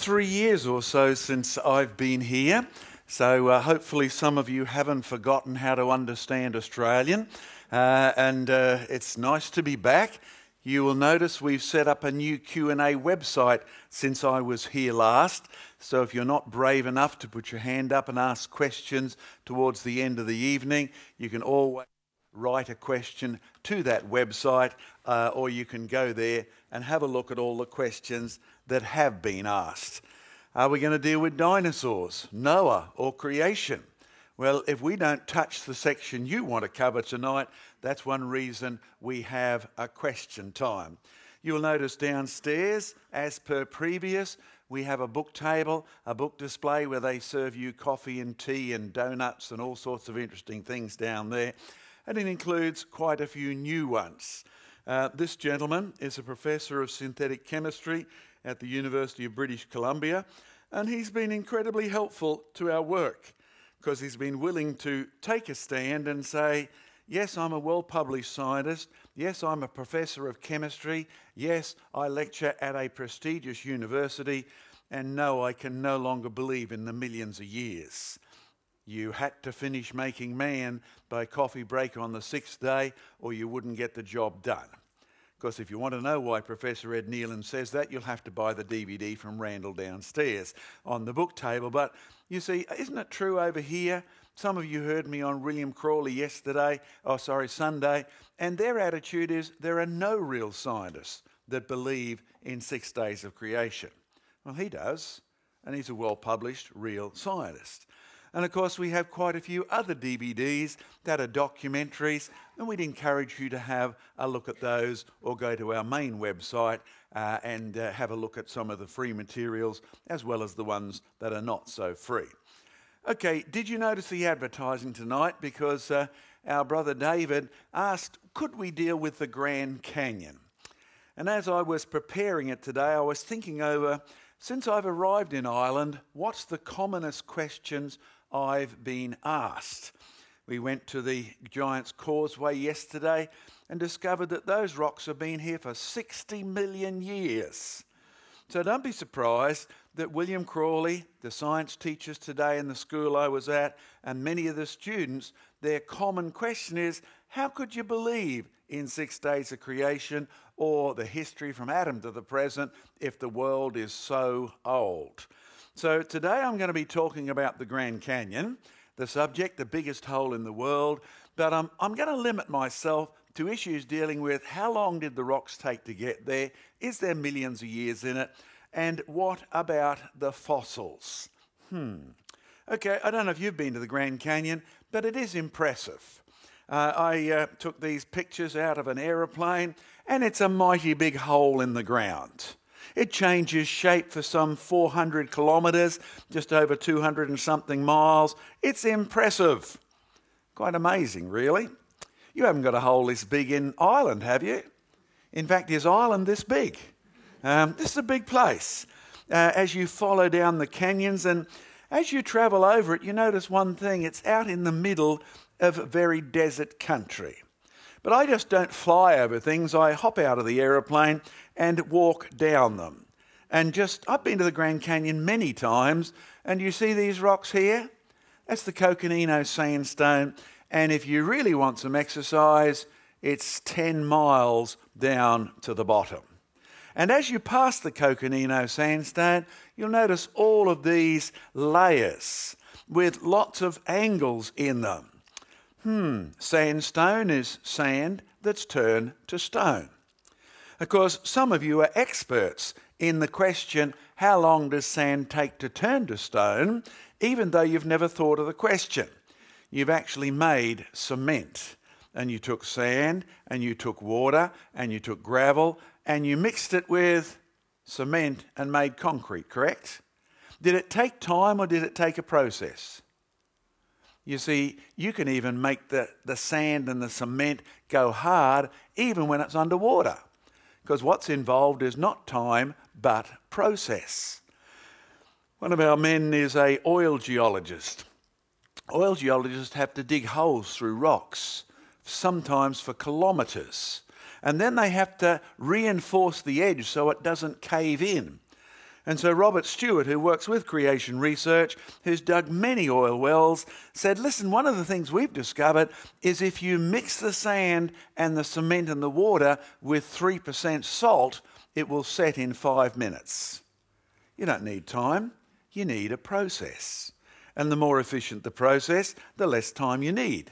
three years or so since I've been here, so uh, hopefully some of you haven't forgotten how to understand Australian, uh, and uh, it's nice to be back. You will notice we've set up a new Q&A website since I was here last. So if you're not brave enough to put your hand up and ask questions towards the end of the evening, you can always write a question to that website, uh, or you can go there and have a look at all the questions that have been asked. Are we going to deal with dinosaurs, Noah, or creation? Well, if we don't touch the section you want to cover tonight, that's one reason we have a question time. You'll notice downstairs, as per previous, we have a book table, a book display where they serve you coffee and tea and donuts and all sorts of interesting things down there. And it includes quite a few new ones. Uh, this gentleman is a professor of synthetic chemistry at the University of British Columbia, and he's been incredibly helpful to our work because he's been willing to take a stand and say, Yes, I'm a well published scientist. Yes, I'm a professor of chemistry. Yes, I lecture at a prestigious university. And no, I can no longer believe in the millions of years. You had to finish making man by coffee break on the sixth day, or you wouldn't get the job done. Because if you want to know why Professor Ed Neeland says that, you'll have to buy the DVD from Randall downstairs on the book table. But you see, isn't it true over here? Some of you heard me on William Crawley yesterday, oh, sorry, Sunday, and their attitude is there are no real scientists that believe in six days of creation. Well, he does, and he's a well published real scientist. And of course, we have quite a few other DVDs that are documentaries, and we'd encourage you to have a look at those or go to our main website uh, and uh, have a look at some of the free materials as well as the ones that are not so free. Okay, did you notice the advertising tonight? Because uh, our brother David asked, could we deal with the Grand Canyon? And as I was preparing it today, I was thinking over since I've arrived in Ireland, what's the commonest questions I've been asked. We went to the Giant's Causeway yesterday and discovered that those rocks have been here for 60 million years. So don't be surprised that William Crawley, the science teachers today in the school I was at, and many of the students, their common question is how could you believe in six days of creation or the history from Adam to the present if the world is so old? So today I'm going to be talking about the Grand Canyon, the subject, the biggest hole in the world, but um, I'm going to limit myself to issues dealing with how long did the rocks take to get there? Is there millions of years in it? And what about the fossils? Hmm. Okay, I don't know if you've been to the Grand Canyon, but it is impressive. Uh, I uh, took these pictures out of an aeroplane, and it's a mighty big hole in the ground. It changes shape for some 400 kilometres, just over 200 and something miles. It's impressive. Quite amazing, really. You haven't got a hole this big in Ireland, have you? In fact, is Ireland this big? Um, this is a big place. Uh, as you follow down the canyons and as you travel over it, you notice one thing it's out in the middle of very desert country. But I just don't fly over things. I hop out of the aeroplane and walk down them. And just, I've been to the Grand Canyon many times, and you see these rocks here? That's the Coconino sandstone. And if you really want some exercise, it's 10 miles down to the bottom. And as you pass the Coconino sandstone, you'll notice all of these layers with lots of angles in them. Hmm, sandstone is sand that's turned to stone. Of course, some of you are experts in the question how long does sand take to turn to stone, even though you've never thought of the question. You've actually made cement, and you took sand, and you took water, and you took gravel, and you mixed it with cement and made concrete, correct? Did it take time or did it take a process? You see, you can even make the, the sand and the cement go hard even when it's underwater. Because what's involved is not time, but process. One of our men is a oil geologist. Oil geologists have to dig holes through rocks, sometimes for kilometres. And then they have to reinforce the edge so it doesn't cave in. And so Robert Stewart, who works with Creation Research, who's dug many oil wells, said, Listen, one of the things we've discovered is if you mix the sand and the cement and the water with 3% salt, it will set in five minutes. You don't need time, you need a process. And the more efficient the process, the less time you need.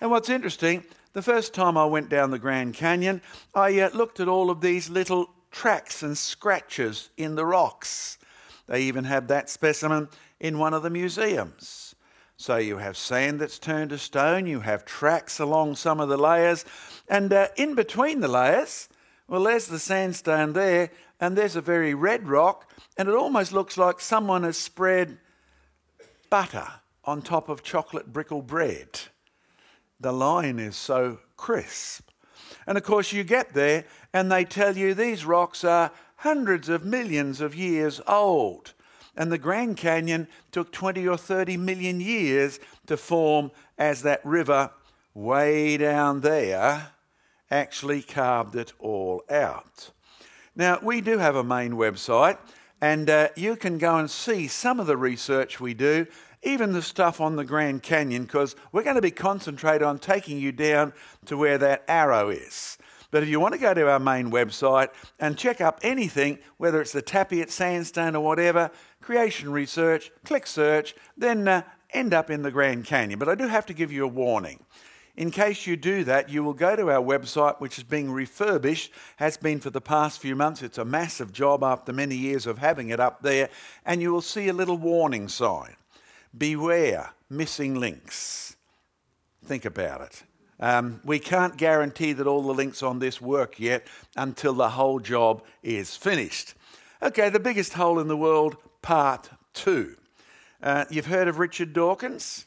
And what's interesting, the first time I went down the Grand Canyon, I uh, looked at all of these little tracks and scratches in the rocks. They even have that specimen in one of the museums. So you have sand that's turned to stone, you have tracks along some of the layers, and uh, in between the layers, well, there's the sandstone there, and there's a very red rock, and it almost looks like someone has spread butter on top of chocolate brickle bread. The line is so crisp. And of course, you get there and they tell you these rocks are hundreds of millions of years old. And the Grand Canyon took 20 or 30 million years to form as that river way down there actually carved it all out. Now, we do have a main website, and uh, you can go and see some of the research we do even the stuff on the Grand Canyon, because we're going to be concentrated on taking you down to where that arrow is. But if you want to go to our main website and check up anything, whether it's the Tapeats sandstone or whatever, creation research, click search, then uh, end up in the Grand Canyon. But I do have to give you a warning. In case you do that, you will go to our website, which is being refurbished, has been for the past few months. It's a massive job after many years of having it up there, and you will see a little warning sign. Beware missing links. Think about it. Um, we can't guarantee that all the links on this work yet until the whole job is finished. Okay, the biggest hole in the world, part two. Uh, you've heard of Richard Dawkins?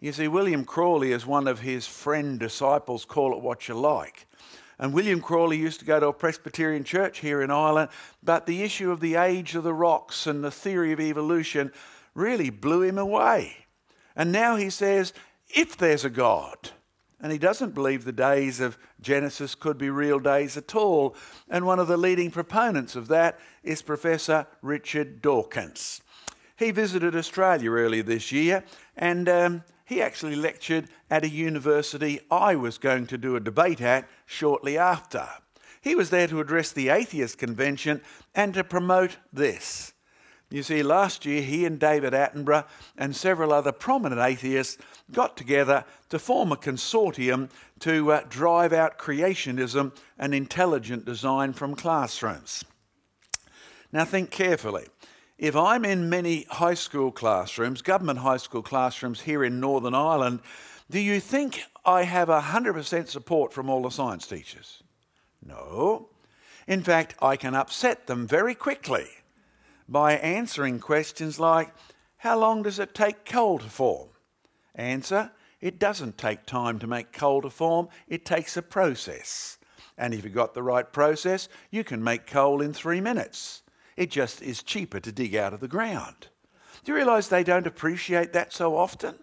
You see, William Crawley is one of his friend disciples, call it what you like. And William Crawley used to go to a Presbyterian church here in Ireland, but the issue of the age of the rocks and the theory of evolution really blew him away. And now he says, if there's a God, and he doesn't believe the days of Genesis could be real days at all. And one of the leading proponents of that is Professor Richard Dawkins. He visited Australia earlier this year and um, he actually lectured at a university I was going to do a debate at shortly after. He was there to address the Atheist Convention and to promote this you see, last year he and David Attenborough and several other prominent atheists got together to form a consortium to uh, drive out creationism and intelligent design from classrooms. Now, think carefully. If I'm in many high school classrooms, government high school classrooms here in Northern Ireland, do you think I have 100% support from all the science teachers? No. In fact, I can upset them very quickly by answering questions like, How long does it take coal to form? Answer, it doesn't take time to make coal to form, it takes a process. And if you've got the right process, you can make coal in three minutes. It just is cheaper to dig out of the ground. Do you realise they don't appreciate that so often?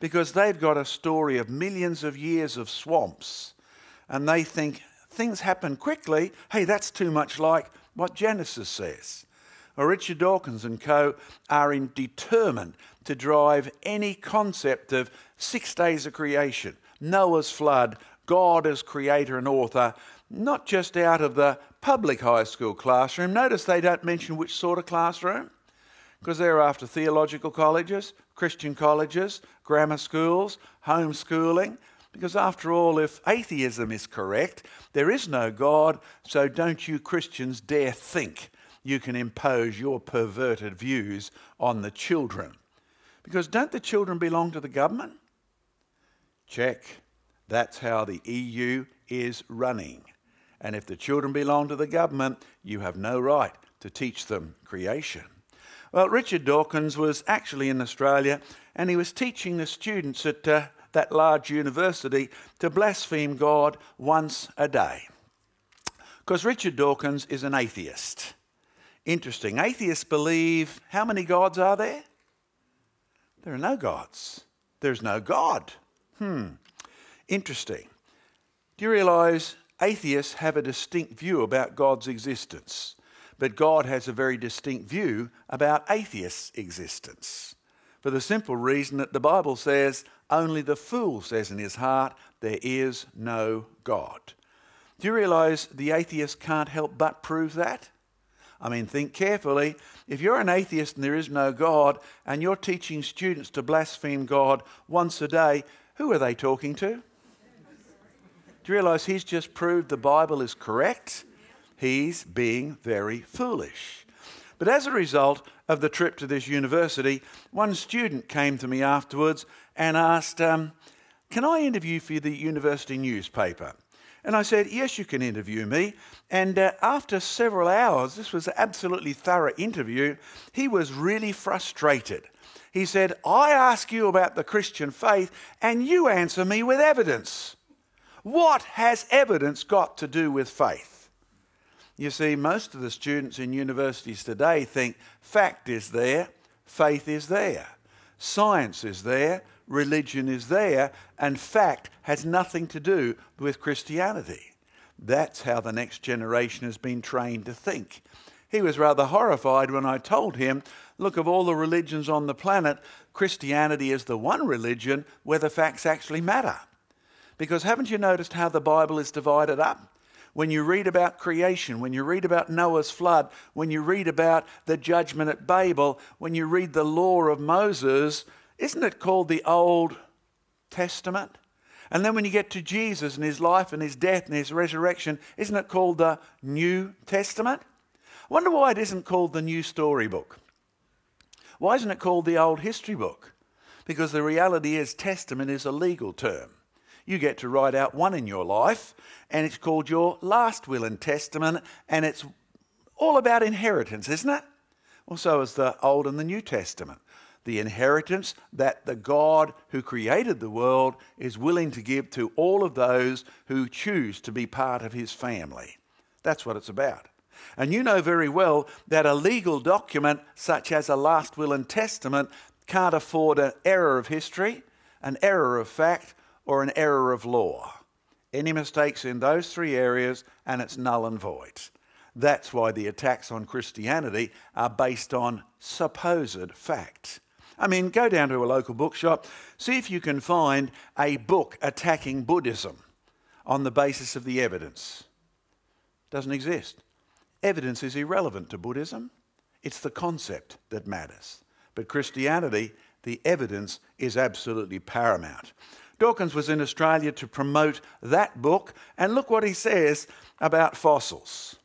Because they've got a story of millions of years of swamps and they think things happen quickly. Hey, that's too much like what Genesis says. Richard Dawkins and co are in determined to drive any concept of six days of creation, Noah's flood, God as creator and author, not just out of the public high school classroom. Notice they don't mention which sort of classroom, because they're after theological colleges, Christian colleges, grammar schools, homeschooling. Because after all, if atheism is correct, there is no God, so don't you Christians dare think you can impose your perverted views on the children. Because don't the children belong to the government? Check. That's how the EU is running. And if the children belong to the government, you have no right to teach them creation. Well, Richard Dawkins was actually in Australia and he was teaching the students at uh, that large university to blaspheme God once a day. Because Richard Dawkins is an atheist. Interesting. Atheists believe how many gods are there? There are no gods. There's no God. Hmm. Interesting. Do you realize atheists have a distinct view about God's existence? but God has a very distinct view about atheists' existence. For the simple reason that the Bible says, only the fool says in his heart, there is no God. Do you realize the atheist can't help but prove that? I mean, think carefully. If you're an atheist and there is no God, and you're teaching students to blaspheme God once a day, who are they talking to? Do you realize he's just proved the Bible is correct? He's being very foolish. But as a result of the trip to this university, one student came to me afterwards and asked, um, Can I interview for the university newspaper? And I said, Yes, you can interview me. And uh, after several hours, this was an absolutely thorough interview, he was really frustrated. He said, I ask you about the Christian faith, and you answer me with evidence. What has evidence got to do with faith? You see, most of the students in universities today think fact is there, faith is there, science is there, religion is there, and fact has nothing to do with Christianity. That's how the next generation has been trained to think. He was rather horrified when I told him, look, of all the religions on the planet, Christianity is the one religion where the facts actually matter. Because haven't you noticed how the Bible is divided up? When you read about creation, when you read about Noah's flood, when you read about the judgment at Babel, when you read the law of Moses, isn't it called the Old Testament? And then when you get to Jesus and his life and his death and his resurrection, isn't it called the New Testament? I wonder why it isn't called the New Storybook. Why isn't it called the Old History Book? Because the reality is, testament is a legal term. You get to write out one in your life, and it's called your last will and testament, and it's all about inheritance, isn't it? Well, so is the Old and the New Testament the inheritance that the God who created the world is willing to give to all of those who choose to be part of his family. That's what it's about. And you know very well that a legal document, such as a last will and testament, can't afford an error of history, an error of fact, or an error of law. Any mistakes in those three areas, and it's null and void. That's why the attacks on Christianity are based on supposed fact. I mean, go down to a local bookshop, see if you can find a book attacking Buddhism on the basis of the evidence. Doesn't exist. Evidence is irrelevant to Buddhism. It's the concept that matters. But Christianity, the evidence is absolutely paramount. Dawkins was in Australia to promote that book, and look what he says about fossils.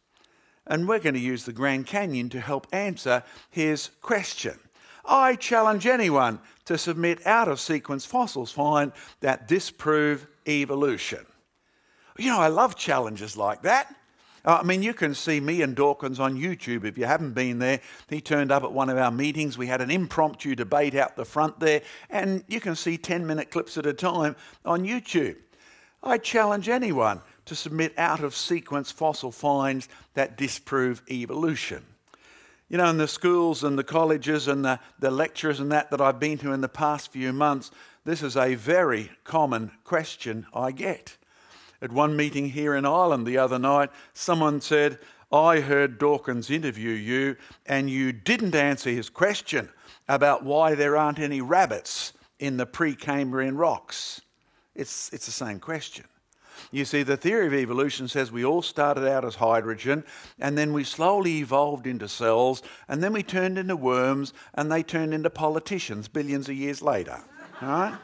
And we're going to use the Grand Canyon to help answer his question. I challenge anyone to submit out of sequence fossils find that disprove evolution. You know, I love challenges like that. Uh, I mean, you can see me and Dawkins on YouTube if you haven't been there. He turned up at one of our meetings. We had an impromptu debate out the front there, and you can see 10 minute clips at a time on YouTube. I challenge anyone to submit out of sequence fossil finds that disprove evolution. You know, in the schools and the colleges and the, the lectures and that that I've been to in the past few months, this is a very common question I get. At one meeting here in Ireland the other night, someone said, I heard Dawkins interview you and you didn't answer his question about why there aren't any rabbits in the Precambrian rocks. It's, it's the same question. You see, the theory of evolution says we all started out as hydrogen, and then we slowly evolved into cells, and then we turned into worms, and they turned into politicians billions of years later. Right?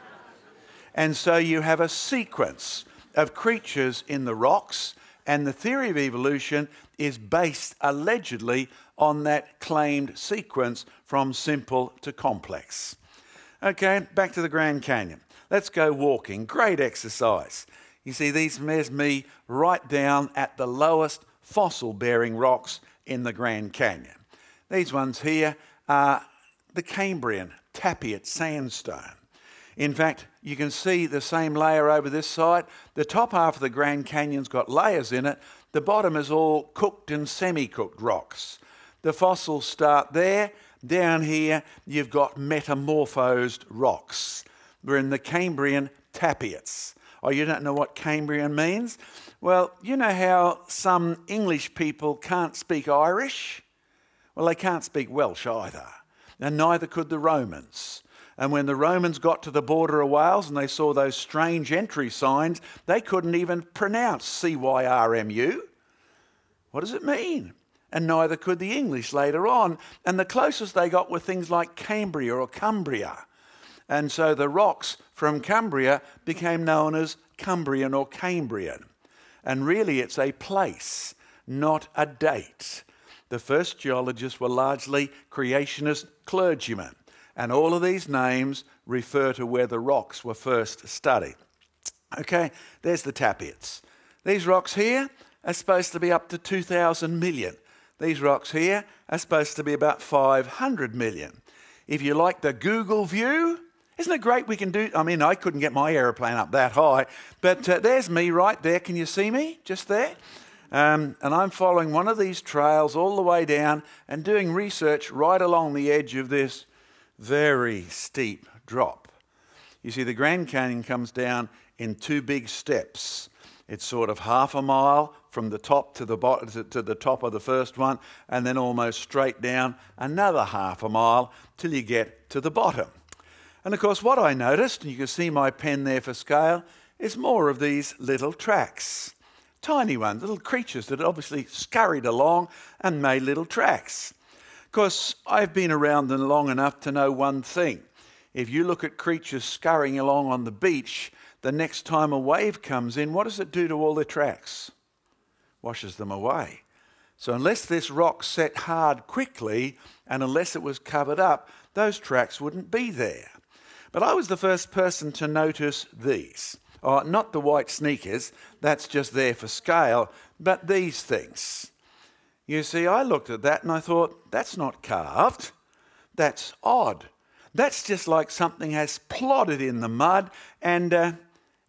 And so you have a sequence of creatures in the rocks, and the theory of evolution is based allegedly on that claimed sequence from simple to complex. Okay, back to the Grand Canyon. Let's go walking. Great exercise. You see, these measure me right down at the lowest fossil bearing rocks in the Grand Canyon. These ones here are the Cambrian Tapeats sandstone. In fact, you can see the same layer over this side. The top half of the Grand Canyon's got layers in it. The bottom is all cooked and semi cooked rocks. The fossils start there. Down here, you've got metamorphosed rocks. We're in the Cambrian Tapeats. Oh, you don't know what Cambrian means? Well, you know how some English people can't speak Irish? Well, they can't speak Welsh either, and neither could the Romans. And when the Romans got to the border of Wales and they saw those strange entry signs, they couldn't even pronounce CYMRU. What does it mean? And neither could the English later on. And the closest they got were things like Cambria or Cumbria. And so the rocks from Cumbria became known as Cumbrian or Cambrian. And really, it's a place, not a date. The first geologists were largely creationist clergymen. And all of these names refer to where the rocks were first studied. Okay, there's the Tapeats. These rocks here are supposed to be up to 2,000 million. These rocks here are supposed to be about 500 million. If you like the Google view, isn't it great we can do? I mean, I couldn't get my aeroplane up that high, but uh, there's me right there. Can you see me just there? Um, and I'm following one of these trails all the way down and doing research right along the edge of this very steep drop. You see, the Grand Canyon comes down in two big steps. It's sort of half a mile from the top to the bottom to the top of the first one, and then almost straight down another half a mile till you get to the bottom. And of course, what I noticed, and you can see my pen there for scale, is more of these little tracks. Tiny ones, little creatures that obviously scurried along and made little tracks course, I've been around them long enough to know one thing. If you look at creatures scurrying along on the beach, the next time a wave comes in, what does it do to all the tracks? Washes them away. So, unless this rock set hard quickly and unless it was covered up, those tracks wouldn't be there. But I was the first person to notice these. Oh, not the white sneakers, that's just there for scale, but these things. You see, I looked at that and I thought, that's not carved. That's odd. That's just like something has plodded in the mud and uh,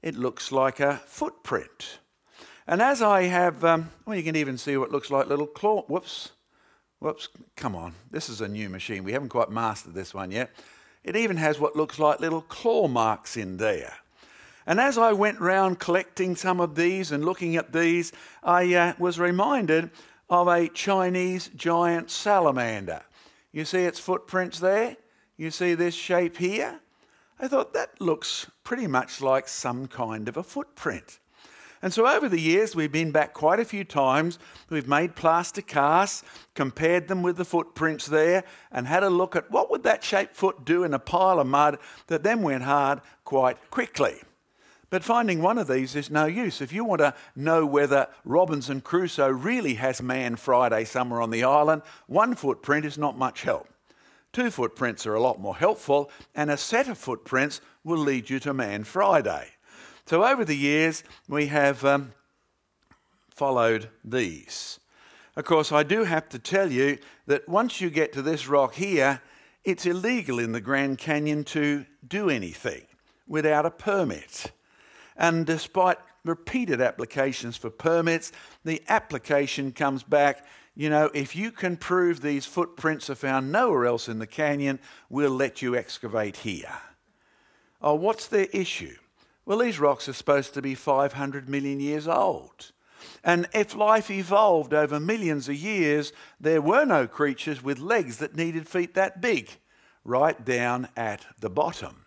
it looks like a footprint. And as I have, um, well, you can even see what looks like little claw. Whoops. Whoops. Come on. This is a new machine. We haven't quite mastered this one yet. It even has what looks like little claw marks in there. And as I went round collecting some of these and looking at these, I uh, was reminded of a Chinese giant salamander. You see its footprints there? You see this shape here? I thought that looks pretty much like some kind of a footprint. And so over the years, we've been back quite a few times. We've made plaster casts, compared them with the footprints there, and had a look at what would that shaped foot do in a pile of mud that then went hard quite quickly. But finding one of these is no use. If you want to know whether Robinson Crusoe really has Man Friday somewhere on the island, one footprint is not much help. Two footprints are a lot more helpful, and a set of footprints will lead you to Man Friday. So over the years, we have um, followed these. Of course, I do have to tell you that once you get to this rock here, it's illegal in the Grand Canyon to do anything without a permit. And despite repeated applications for permits, the application comes back. You know, if you can prove these footprints are found nowhere else in the canyon, we'll let you excavate here. Oh, what's their issue? Well, these rocks are supposed to be 500 million years old. And if life evolved over millions of years, there were no creatures with legs that needed feet that big, right down at the bottom.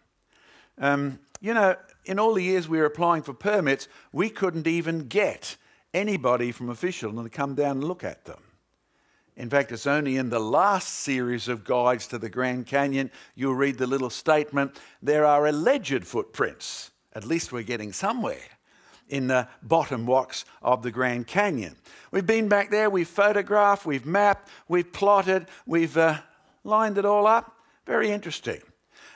Um, you know, in all the years we were applying for permits, we couldn't even get anybody from official to come down and look at them. In fact, it's only in the last series of guides to the Grand Canyon you'll read the little statement there are alleged footprints. At least we're getting somewhere in the bottom rocks of the Grand Canyon. We've been back there, we've photographed, we've mapped, we've plotted, we've uh, lined it all up. Very interesting.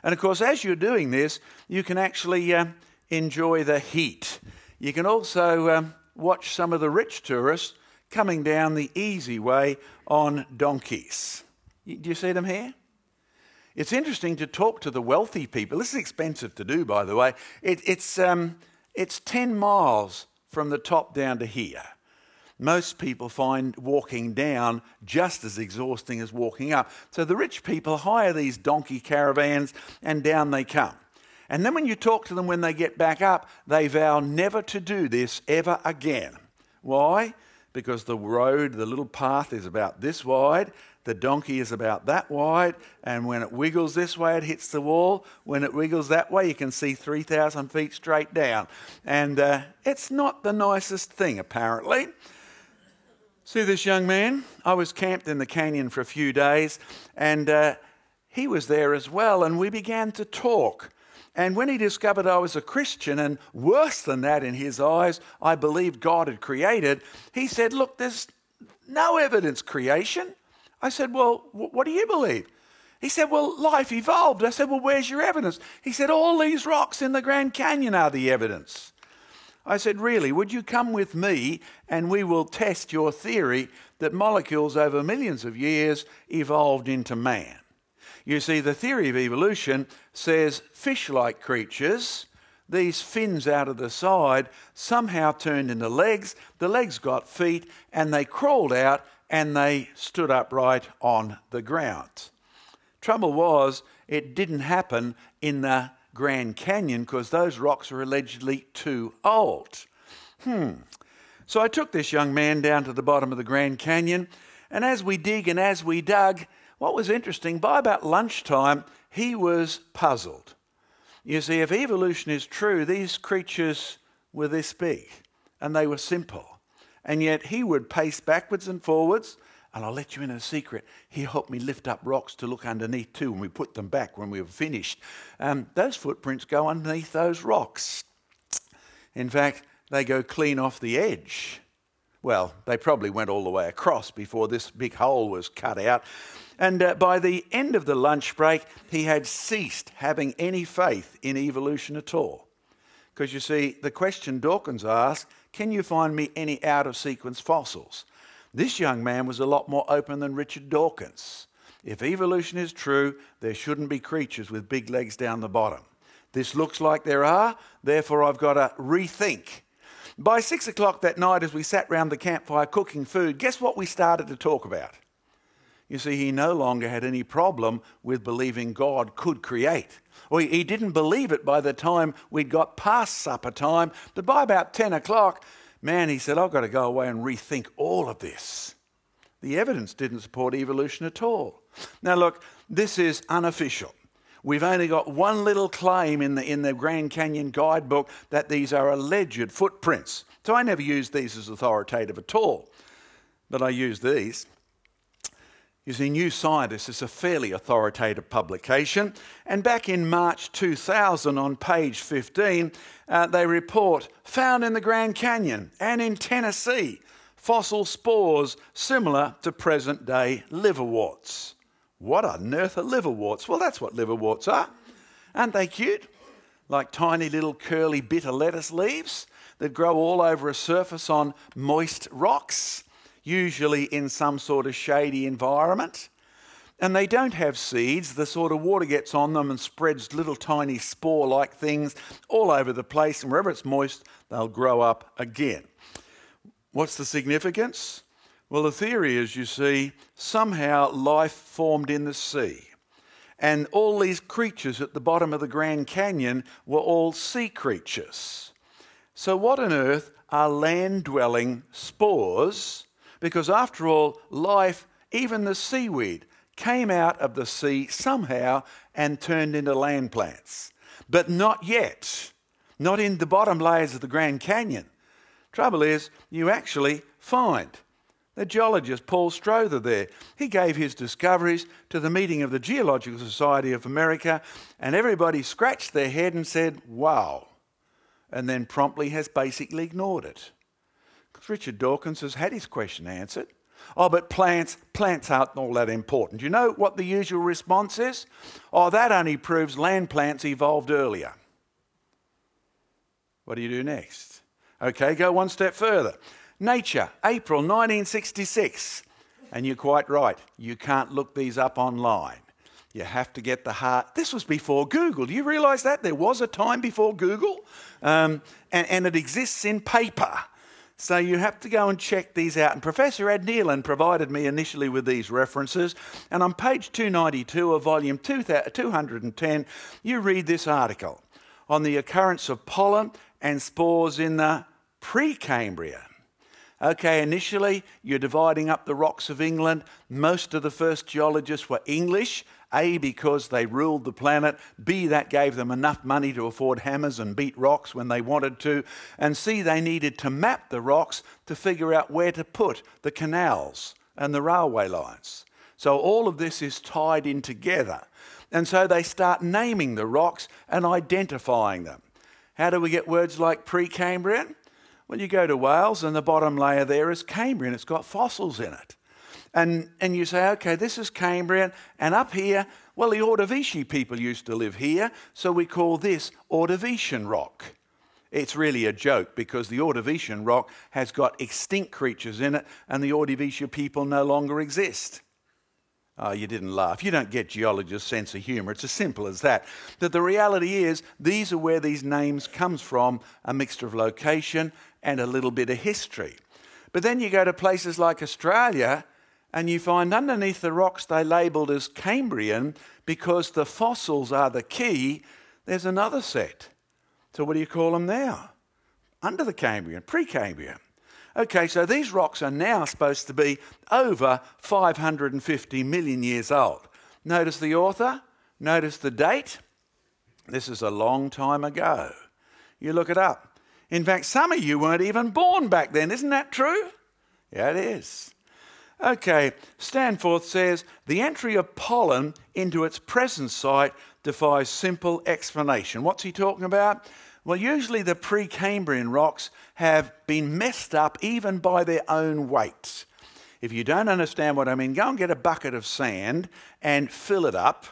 And of course, as you're doing this, you can actually uh, enjoy the heat. You can also um, watch some of the rich tourists coming down the easy way on donkeys. Do you see them here? It's interesting to talk to the wealthy people. This is expensive to do, by the way. It, it's, um, it's 10 miles from the top down to here. Most people find walking down just as exhausting as walking up. So the rich people hire these donkey caravans and down they come. And then when you talk to them when they get back up, they vow never to do this ever again. Why? Because the road, the little path is about this wide, the donkey is about that wide, and when it wiggles this way, it hits the wall. When it wiggles that way, you can see 3,000 feet straight down. And uh, it's not the nicest thing, apparently. See this young man? I was camped in the canyon for a few days, and uh, he was there as well, and we began to talk. And when he discovered I was a Christian, and worse than that in his eyes, I believed God had created, he said, Look, there's no evidence creation. I said, Well, what do you believe? He said, Well, life evolved. I said, Well, where's your evidence? He said, All these rocks in the Grand Canyon are the evidence. I said, Really, would you come with me and we will test your theory that molecules over millions of years evolved into man? You see, the theory of evolution says fish like creatures, these fins out of the side, somehow turned into legs. The legs got feet and they crawled out and they stood upright on the ground. Trouble was, it didn't happen in the Grand Canyon because those rocks are allegedly too old. Hmm. So I took this young man down to the bottom of the Grand Canyon, and as we dig and as we dug, what was interesting, by about lunchtime, he was puzzled. You see, if evolution is true, these creatures were this big and they were simple. And yet he would pace backwards and forwards. And I'll let you in a secret. He helped me lift up rocks to look underneath too, and we put them back when we were finished. Um, those footprints go underneath those rocks. In fact, they go clean off the edge. Well, they probably went all the way across before this big hole was cut out. And uh, by the end of the lunch break, he had ceased having any faith in evolution at all. Because you see, the question Dawkins asked can you find me any out of sequence fossils? This young man was a lot more open than Richard Dawkins. If evolution is true, there shouldn't be creatures with big legs down the bottom. This looks like there are, therefore, I've got to rethink by six o'clock that night, as we sat round the campfire cooking food, guess what we started to talk about? You see, he no longer had any problem with believing God could create. Or he didn't believe it by the time we'd got past supper time, but by about 10 o'clock, man, he said, I've got to go away and rethink all of this. The evidence didn't support evolution at all. Now, look, this is unofficial. We've only got one little claim in the, in the Grand Canyon guidebook that these are alleged footprints. So I never use these as authoritative at all, but I use these. You see, New Scientist is a fairly authoritative publication, and back in March 2000, on page 15, uh, they report found in the Grand Canyon and in Tennessee fossil spores similar to present day liverworts. What on earth are liverworts? Well, that's what liverworts are. Aren't they cute? Like tiny little curly bitter lettuce leaves that grow all over a surface on moist rocks, usually in some sort of shady environment. And they don't have seeds. The sort of water gets on them and spreads little tiny spore like things all over the place. And wherever it's moist, they'll grow up again. What's the significance? Well, the theory is, you see, somehow life formed in the sea. And all these creatures at the bottom of the Grand Canyon were all sea creatures. So, what on earth are land dwelling spores? Because, after all, life, even the seaweed, came out of the sea somehow and turned into land plants. But not yet, not in the bottom layers of the Grand Canyon. Trouble is, you actually find the geologist Paul Strother there. He gave his discoveries to the meeting of the Geological Society of America, and everybody scratched their head and said, Wow, and then promptly has basically ignored it. Richard Dawkins has had his question answered. Oh, but plants, plants aren't all that important. You know what the usual response is? Oh, that only proves land plants evolved earlier. What do you do next? Okay, go one step further. Nature, April 1966. And you're quite right, you can't look these up online. You have to get the hard. This was before Google. Do you realise that? There was a time before Google, um, and, and it exists in paper. So you have to go and check these out. And Professor Ed Neeland provided me initially with these references. And on page 292 of volume 210, you read this article on the occurrence of pollen and spores in the Precambrian. Okay, initially you're dividing up the rocks of England. Most of the first geologists were English. A, because they ruled the planet. B, that gave them enough money to afford hammers and beat rocks when they wanted to. And C, they needed to map the rocks to figure out where to put the canals and the railway lines. So all of this is tied in together. And so they start naming the rocks and identifying them. How do we get words like Precambrian? Well, you go to Wales and the bottom layer there is Cambrian. It's got fossils in it. And, and you say, okay, this is Cambrian, and up here, well, the Ordovician people used to live here, so we call this Ordovician rock. It's really a joke because the Ordovician rock has got extinct creatures in it, and the Ordovician people no longer exist. Oh, you didn't laugh. You don't get geologists' sense of humour. It's as simple as that. That the reality is, these are where these names comes from, a mixture of location and a little bit of history. But then you go to places like Australia, and you find underneath the rocks they labelled as Cambrian because the fossils are the key. There's another set. So, what do you call them now? Under the Cambrian, Precambrian. Okay, so these rocks are now supposed to be over 550 million years old. Notice the author, notice the date. This is a long time ago. You look it up. In fact, some of you weren't even born back then, isn't that true? Yeah, it is. Okay, Stainforth says the entry of pollen into its present site defies simple explanation. What's he talking about? Well, usually the Precambrian rocks have been messed up even by their own weights. If you don't understand what I mean, go and get a bucket of sand and fill it up,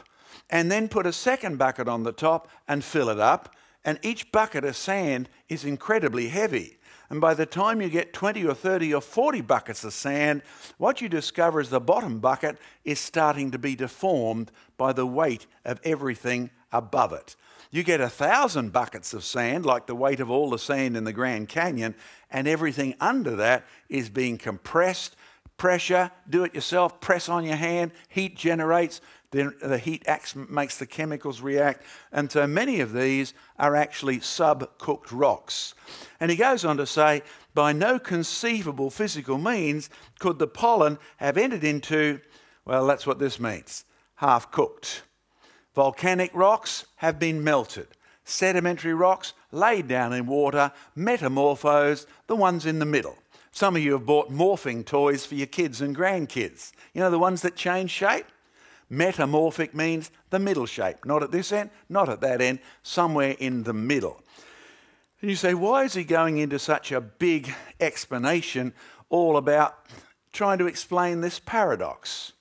and then put a second bucket on the top and fill it up. And each bucket of sand is incredibly heavy. And by the time you get 20 or 30 or 40 buckets of sand, what you discover is the bottom bucket is starting to be deformed by the weight of everything above it. You get a thousand buckets of sand, like the weight of all the sand in the Grand Canyon, and everything under that is being compressed. Pressure, do it yourself, press on your hand, heat generates, then the heat acts, makes the chemicals react. And so many of these are actually sub-cooked rocks. And he goes on to say, by no conceivable physical means could the pollen have entered into, well, that's what this means, half cooked. Volcanic rocks have been melted. Sedimentary rocks laid down in water, metamorphosed, the ones in the middle. Some of you have bought morphing toys for your kids and grandkids. You know, the ones that change shape? Metamorphic means the middle shape, not at this end, not at that end, somewhere in the middle. And you say, why is he going into such a big explanation all about trying to explain this paradox?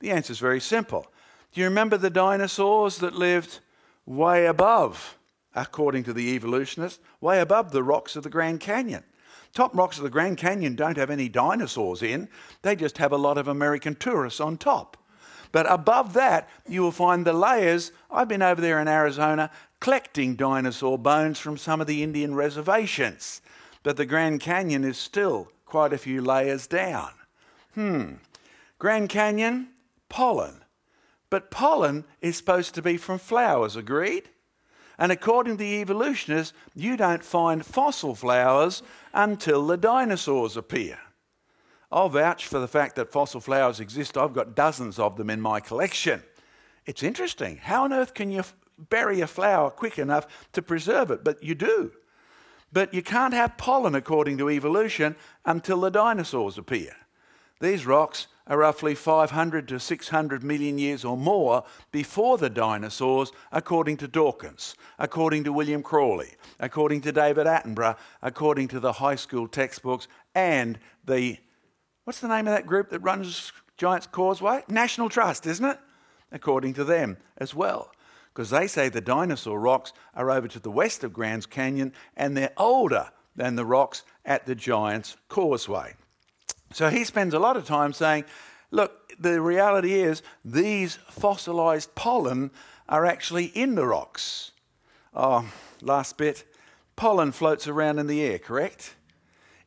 The answer is very simple. Do you remember the dinosaurs that lived way above, according to the evolutionists, way above the rocks of the Grand Canyon? Top rocks of the Grand Canyon don't have any dinosaurs in, they just have a lot of American tourists on top. But above that, you will find the layers. I've been over there in Arizona collecting dinosaur bones from some of the Indian reservations. But the Grand Canyon is still quite a few layers down. Hmm. Grand Canyon, pollen. But pollen is supposed to be from flowers, agreed? And according to the evolutionists, you don't find fossil flowers until the dinosaurs appear. I'll vouch for the fact that fossil flowers exist. I've got dozens of them in my collection. It's interesting. How on earth can you bury a flower quick enough to preserve it? But you do. But you can't have pollen, according to evolution, until the dinosaurs appear. These rocks are roughly 500 to 600 million years or more before the dinosaurs, according to Dawkins, according to William Crawley, according to David Attenborough, according to the high school textbooks, and the What's the name of that group that runs Giants Causeway? National Trust, isn't it? According to them as well. Because they say the dinosaur rocks are over to the west of Grand's Canyon and they're older than the rocks at the Giants Causeway. So he spends a lot of time saying, look, the reality is these fossilized pollen are actually in the rocks. Oh, last bit. Pollen floats around in the air, correct?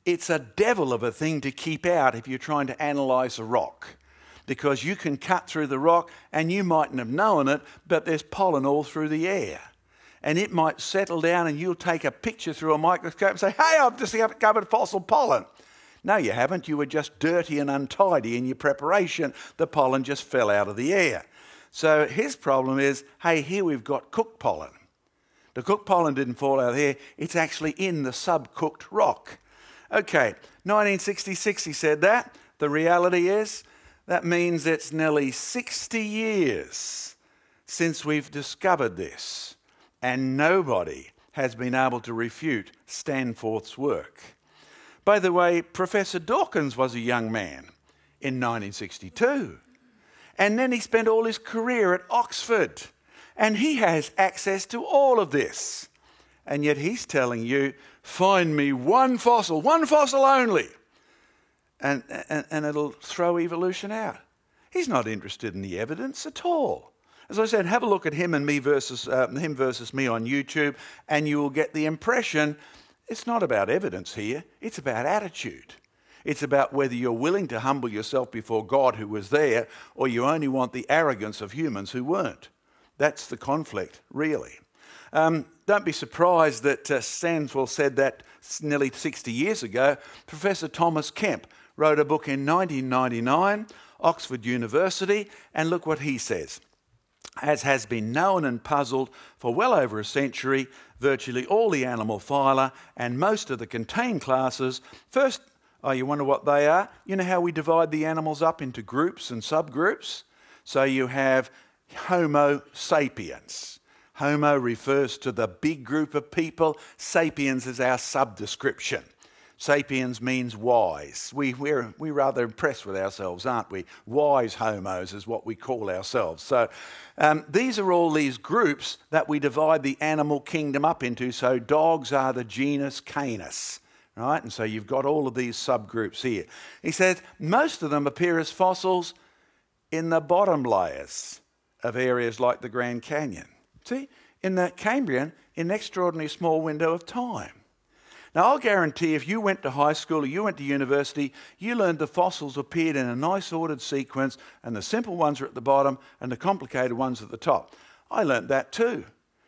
It's a devil of a thing to keep out if you're trying to analyze a rock because you can cut through the rock and you mightn't have known it, but there's pollen all through the air. And it might settle down and you'll take a picture through a microscope and say, hey, I've discovered fossil pollen. No, you haven't. You were just dirty and untidy in your preparation. The pollen just fell out of the air. So his problem is hey, here we've got cooked pollen. The cooked pollen didn't fall out of air, it's actually in the subcooked rock. Okay, 1966 he said that. The reality is, that means it's nearly 60 years since we've discovered this, and nobody has been able to refute Stainforth's work. By the way, Professor Dawkins was a young man in 1962. And then he spent all his career at Oxford. And he has access to all of this. And yet he's telling you, find me one fossil, one fossil only. And, and, and it'll throw evolution out. He's not interested in the evidence at all. As I said, have a look at him and me versus uh, him versus me on YouTube, and you will get the impression it's not about evidence here, it's about attitude. It's about whether you're willing to humble yourself before God who was there, or you only want the arrogance of humans who weren't. That's the conflict, really. Um, don't be surprised that uh, Stainforth said that nearly 60 years ago. Professor Thomas Kemp wrote a book in 1999, Oxford University, and look what he says. As has been known and puzzled for well over a century, virtually all the animal phyla and most of the contained classes first Oh, you wonder what they are? You know how we divide the animals up into groups and subgroups? So you have Homo sapiens. Homo refers to the big group of people, sapiens is our subdescription. Sapiens means wise. We, we're, we're rather impressed with ourselves, aren't we? Wise homos is what we call ourselves. So um, these are all these groups that we divide the animal kingdom up into. So dogs are the genus Canis right? And so you've got all of these subgroups here. He says most of them appear as fossils in the bottom layers of areas like the Grand Canyon. See, in the Cambrian, in an extraordinarily small window of time. Now, I'll guarantee if you went to high school or you went to university, you learned the fossils appeared in a nice ordered sequence, and the simple ones are at the bottom and the complicated ones at the top. I learned that too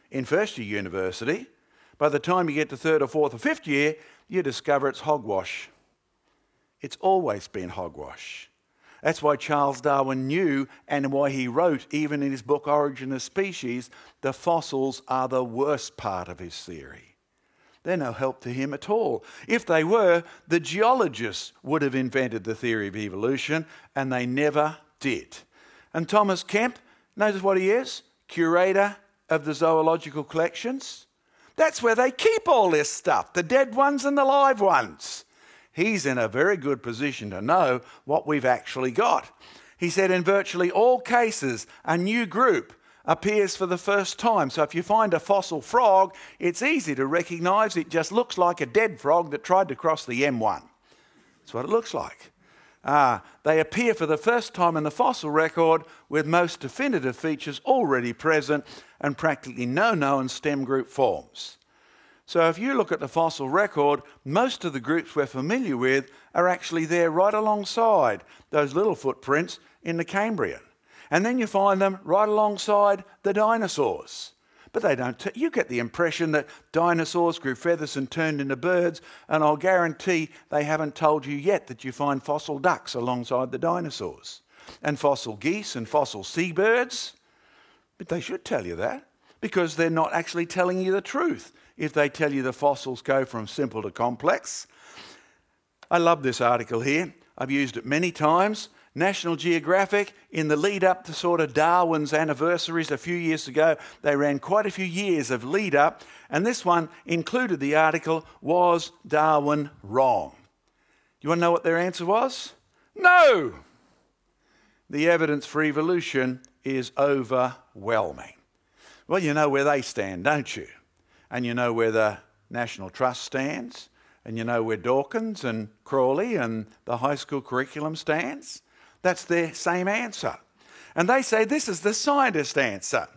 in first year university. By the time you get to third or fourth or fifth year, you discover it's hogwash. It's always been hogwash. That's why Charles Darwin knew and why he wrote, even in his book Origin of Species, the fossils are the worst part of his theory. They're no help to him at all. If they were, the geologists would have invented the theory of evolution, and they never did. And Thomas Kemp, notice what he is curator of the zoological collections. That's where they keep all this stuff the dead ones and the live ones. He's in a very good position to know what we've actually got. He said in virtually all cases, a new group appears for the first time. So if you find a fossil frog, it's easy to recognize it just looks like a dead frog that tried to cross the M1. That's what it looks like. Ah, they appear for the first time in the fossil record with most definitive features already present and practically no known stem group forms. So, if you look at the fossil record, most of the groups we're familiar with are actually there right alongside those little footprints in the Cambrian. And then you find them right alongside the dinosaurs. But they don't. T- you get the impression that dinosaurs grew feathers and turned into birds, and I'll guarantee they haven't told you yet that you find fossil ducks alongside the dinosaurs, and fossil geese and fossil seabirds. But they should tell you that because they're not actually telling you the truth if they tell you the fossils go from simple to complex. I love this article here. I've used it many times. National Geographic, in the lead up to sort of Darwin's anniversaries a few years ago, they ran quite a few years of lead up, and this one included the article Was Darwin Wrong? You want to know what their answer was? No! The evidence for evolution is overwhelming. Well, you know where they stand, don't you? And you know where the National Trust stands, and you know where Dawkins and Crawley and the high school curriculum stands. That's their same answer. And they say this is the scientist answer.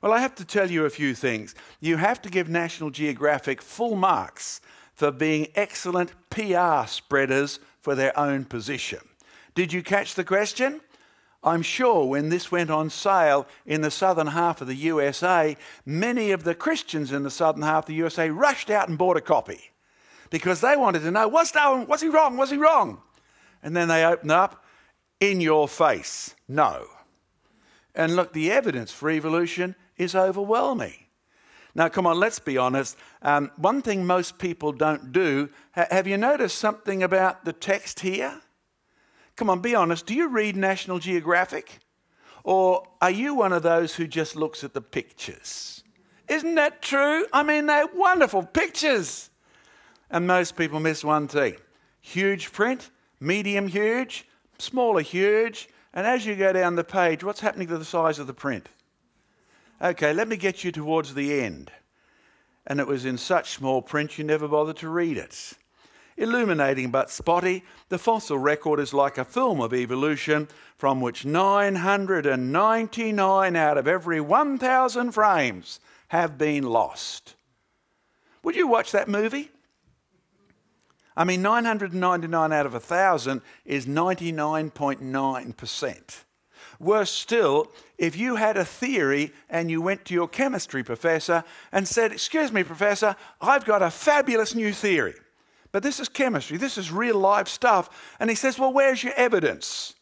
Well, I have to tell you a few things. You have to give National Geographic full marks for being excellent PR spreaders for their own position. Did you catch the question? I'm sure when this went on sale in the southern half of the USA, many of the Christians in the southern half of the USA rushed out and bought a copy. because they wanted to know what's Darwin, was he wrong? Was he wrong? And then they open up in your face. No. And look, the evidence for evolution is overwhelming. Now, come on, let's be honest. Um, one thing most people don't do ha- have you noticed something about the text here? Come on, be honest. Do you read National Geographic? Or are you one of those who just looks at the pictures? Isn't that true? I mean, they're wonderful pictures. And most people miss one thing huge print, medium huge, smaller huge. And as you go down the page, what's happening to the size of the print? Okay, let me get you towards the end. And it was in such small print you never bothered to read it. Illuminating but spotty, the fossil record is like a film of evolution from which 999 out of every 1,000 frames have been lost. Would you watch that movie? I mean, 999 out of 1,000 is 99.9%. Worse still, if you had a theory and you went to your chemistry professor and said, Excuse me, professor, I've got a fabulous new theory. But this is chemistry, this is real life stuff. And he says, Well, where's your evidence?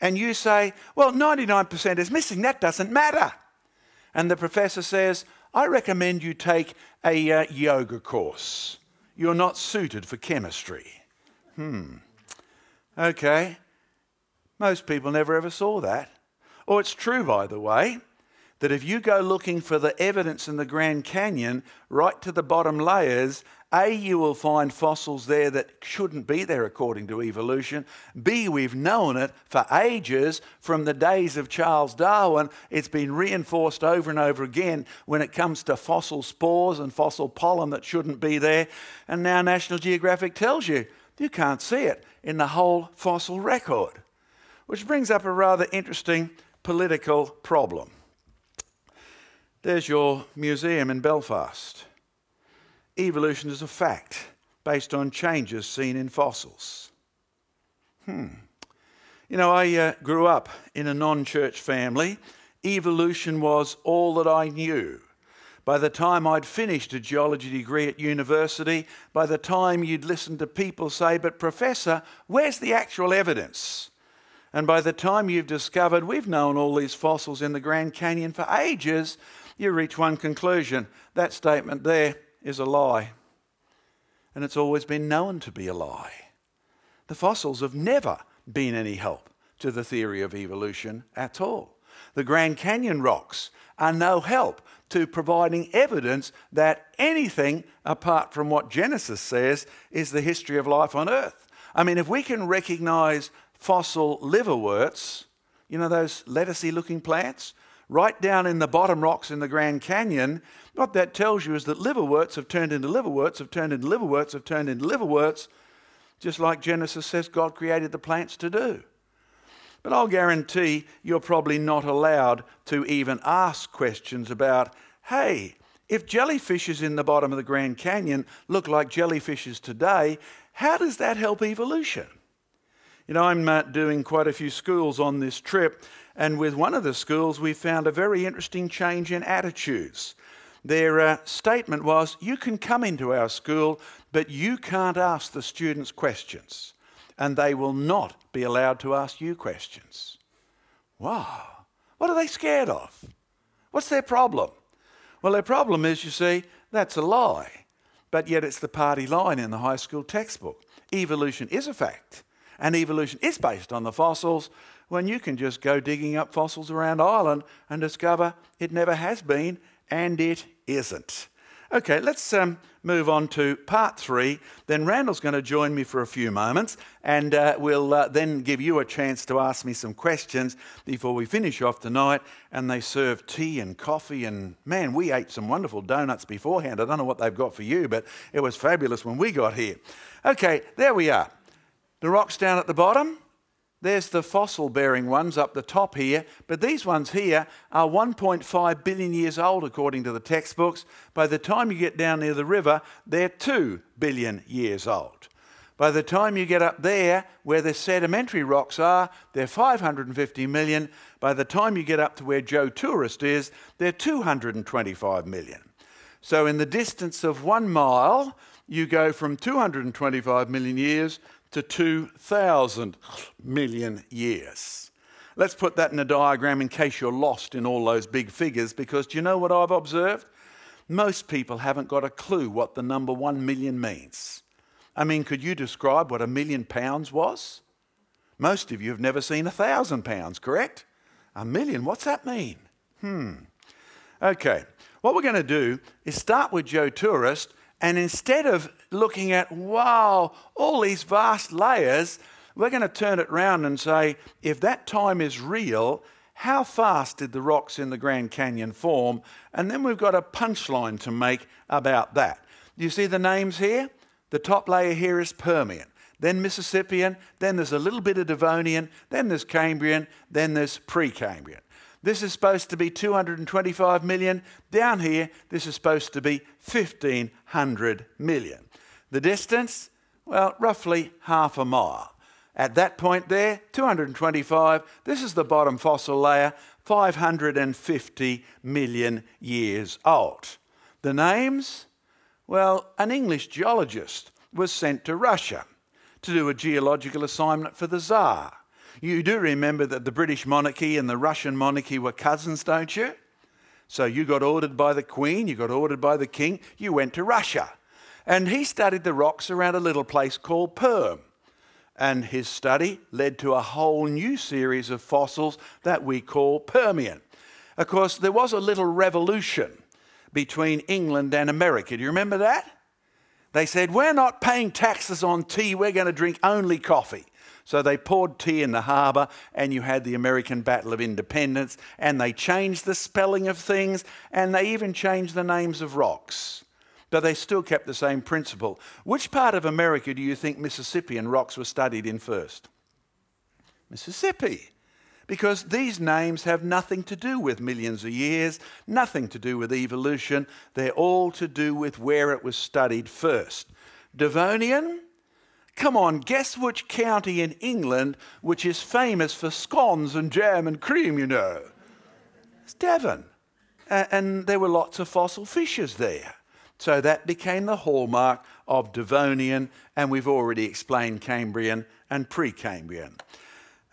And you say, Well, 99% is missing, that doesn't matter. And the professor says, I recommend you take a uh, yoga course. You're not suited for chemistry. Hmm. Okay. Most people never ever saw that. Or oh, it's true, by the way, that if you go looking for the evidence in the Grand Canyon right to the bottom layers, A, you will find fossils there that shouldn't be there according to evolution. B, we've known it for ages from the days of Charles Darwin. It's been reinforced over and over again when it comes to fossil spores and fossil pollen that shouldn't be there. And now National Geographic tells you you can't see it in the whole fossil record. Which brings up a rather interesting political problem. There's your museum in Belfast. Evolution is a fact based on changes seen in fossils. Hmm. You know, I uh, grew up in a non church family. Evolution was all that I knew. By the time I'd finished a geology degree at university, by the time you'd listened to people say, But, Professor, where's the actual evidence? And by the time you've discovered we've known all these fossils in the Grand Canyon for ages, you reach one conclusion that statement there is a lie. And it's always been known to be a lie. The fossils have never been any help to the theory of evolution at all. The Grand Canyon rocks are no help to providing evidence that anything apart from what Genesis says is the history of life on earth. I mean, if we can recognize fossil liverworts, you know those lettucey looking plants? Right down in the bottom rocks in the Grand Canyon, what that tells you is that liverworts have turned into liverworts, have turned into liverworts, have turned into liverworts, just like Genesis says God created the plants to do. But I'll guarantee you're probably not allowed to even ask questions about, hey, if jellyfishes in the bottom of the Grand Canyon look like jellyfishes today, how does that help evolution? You know, I'm uh, doing quite a few schools on this trip, and with one of the schools, we found a very interesting change in attitudes. Their uh, statement was, You can come into our school, but you can't ask the students questions, and they will not be allowed to ask you questions. Wow, what are they scared of? What's their problem? Well, their problem is, you see, that's a lie, but yet it's the party line in the high school textbook. Evolution is a fact and evolution is based on the fossils, when you can just go digging up fossils around Ireland and discover it never has been and it isn't. Okay, let's um, move on to part three. Then Randall's going to join me for a few moments, and uh, we'll uh, then give you a chance to ask me some questions before we finish off tonight. And they serve tea and coffee, and man, we ate some wonderful donuts beforehand. I don't know what they've got for you, but it was fabulous when we got here. Okay, there we are. The rocks down at the bottom, there's the fossil bearing ones up the top here, but these ones here are 1.5 billion years old according to the textbooks. By the time you get down near the river, they're 2 billion years old. By the time you get up there, where the sedimentary rocks are, they're 550 million. By the time you get up to where Joe Tourist is, they're 225 million. So, in the distance of one mile, you go from 225 million years to 2,000 million years. Let's put that in a diagram in case you're lost in all those big figures, because do you know what I've observed? Most people haven't got a clue what the number one million means. I mean, could you describe what a million pounds was? Most of you have never seen a thousand pounds, correct? A million, what's that mean? Hmm. Okay, what we're going to do is start with Joe Tourist and instead of looking at, wow, all these vast layers, we're going to turn it around and say, if that time is real, how fast did the rocks in the Grand Canyon form? And then we've got a punchline to make about that. You see the names here? The top layer here is Permian, then Mississippian, then there's a little bit of Devonian, then there's Cambrian, then there's Precambrian. This is supposed to be 225 million. Down here, this is supposed to be 1500 million. The distance? Well, roughly half a mile. At that point there, 225, this is the bottom fossil layer, 550 million years old. The names? Well, an English geologist was sent to Russia to do a geological assignment for the Tsar. You do remember that the British monarchy and the Russian monarchy were cousins, don't you? So you got ordered by the Queen, you got ordered by the King, you went to Russia. And he studied the rocks around a little place called Perm. And his study led to a whole new series of fossils that we call Permian. Of course, there was a little revolution between England and America. Do you remember that? They said, We're not paying taxes on tea, we're going to drink only coffee. So they poured tea in the harbour, and you had the American Battle of Independence, and they changed the spelling of things, and they even changed the names of rocks. But they still kept the same principle. Which part of America do you think Mississippian rocks were studied in first? Mississippi. Because these names have nothing to do with millions of years, nothing to do with evolution. They're all to do with where it was studied first. Devonian, Come on, guess which county in England which is famous for scones and jam and cream, you know? It's Devon. and there were lots of fossil fishes there. So that became the hallmark of Devonian, and we've already explained Cambrian and Precambrian.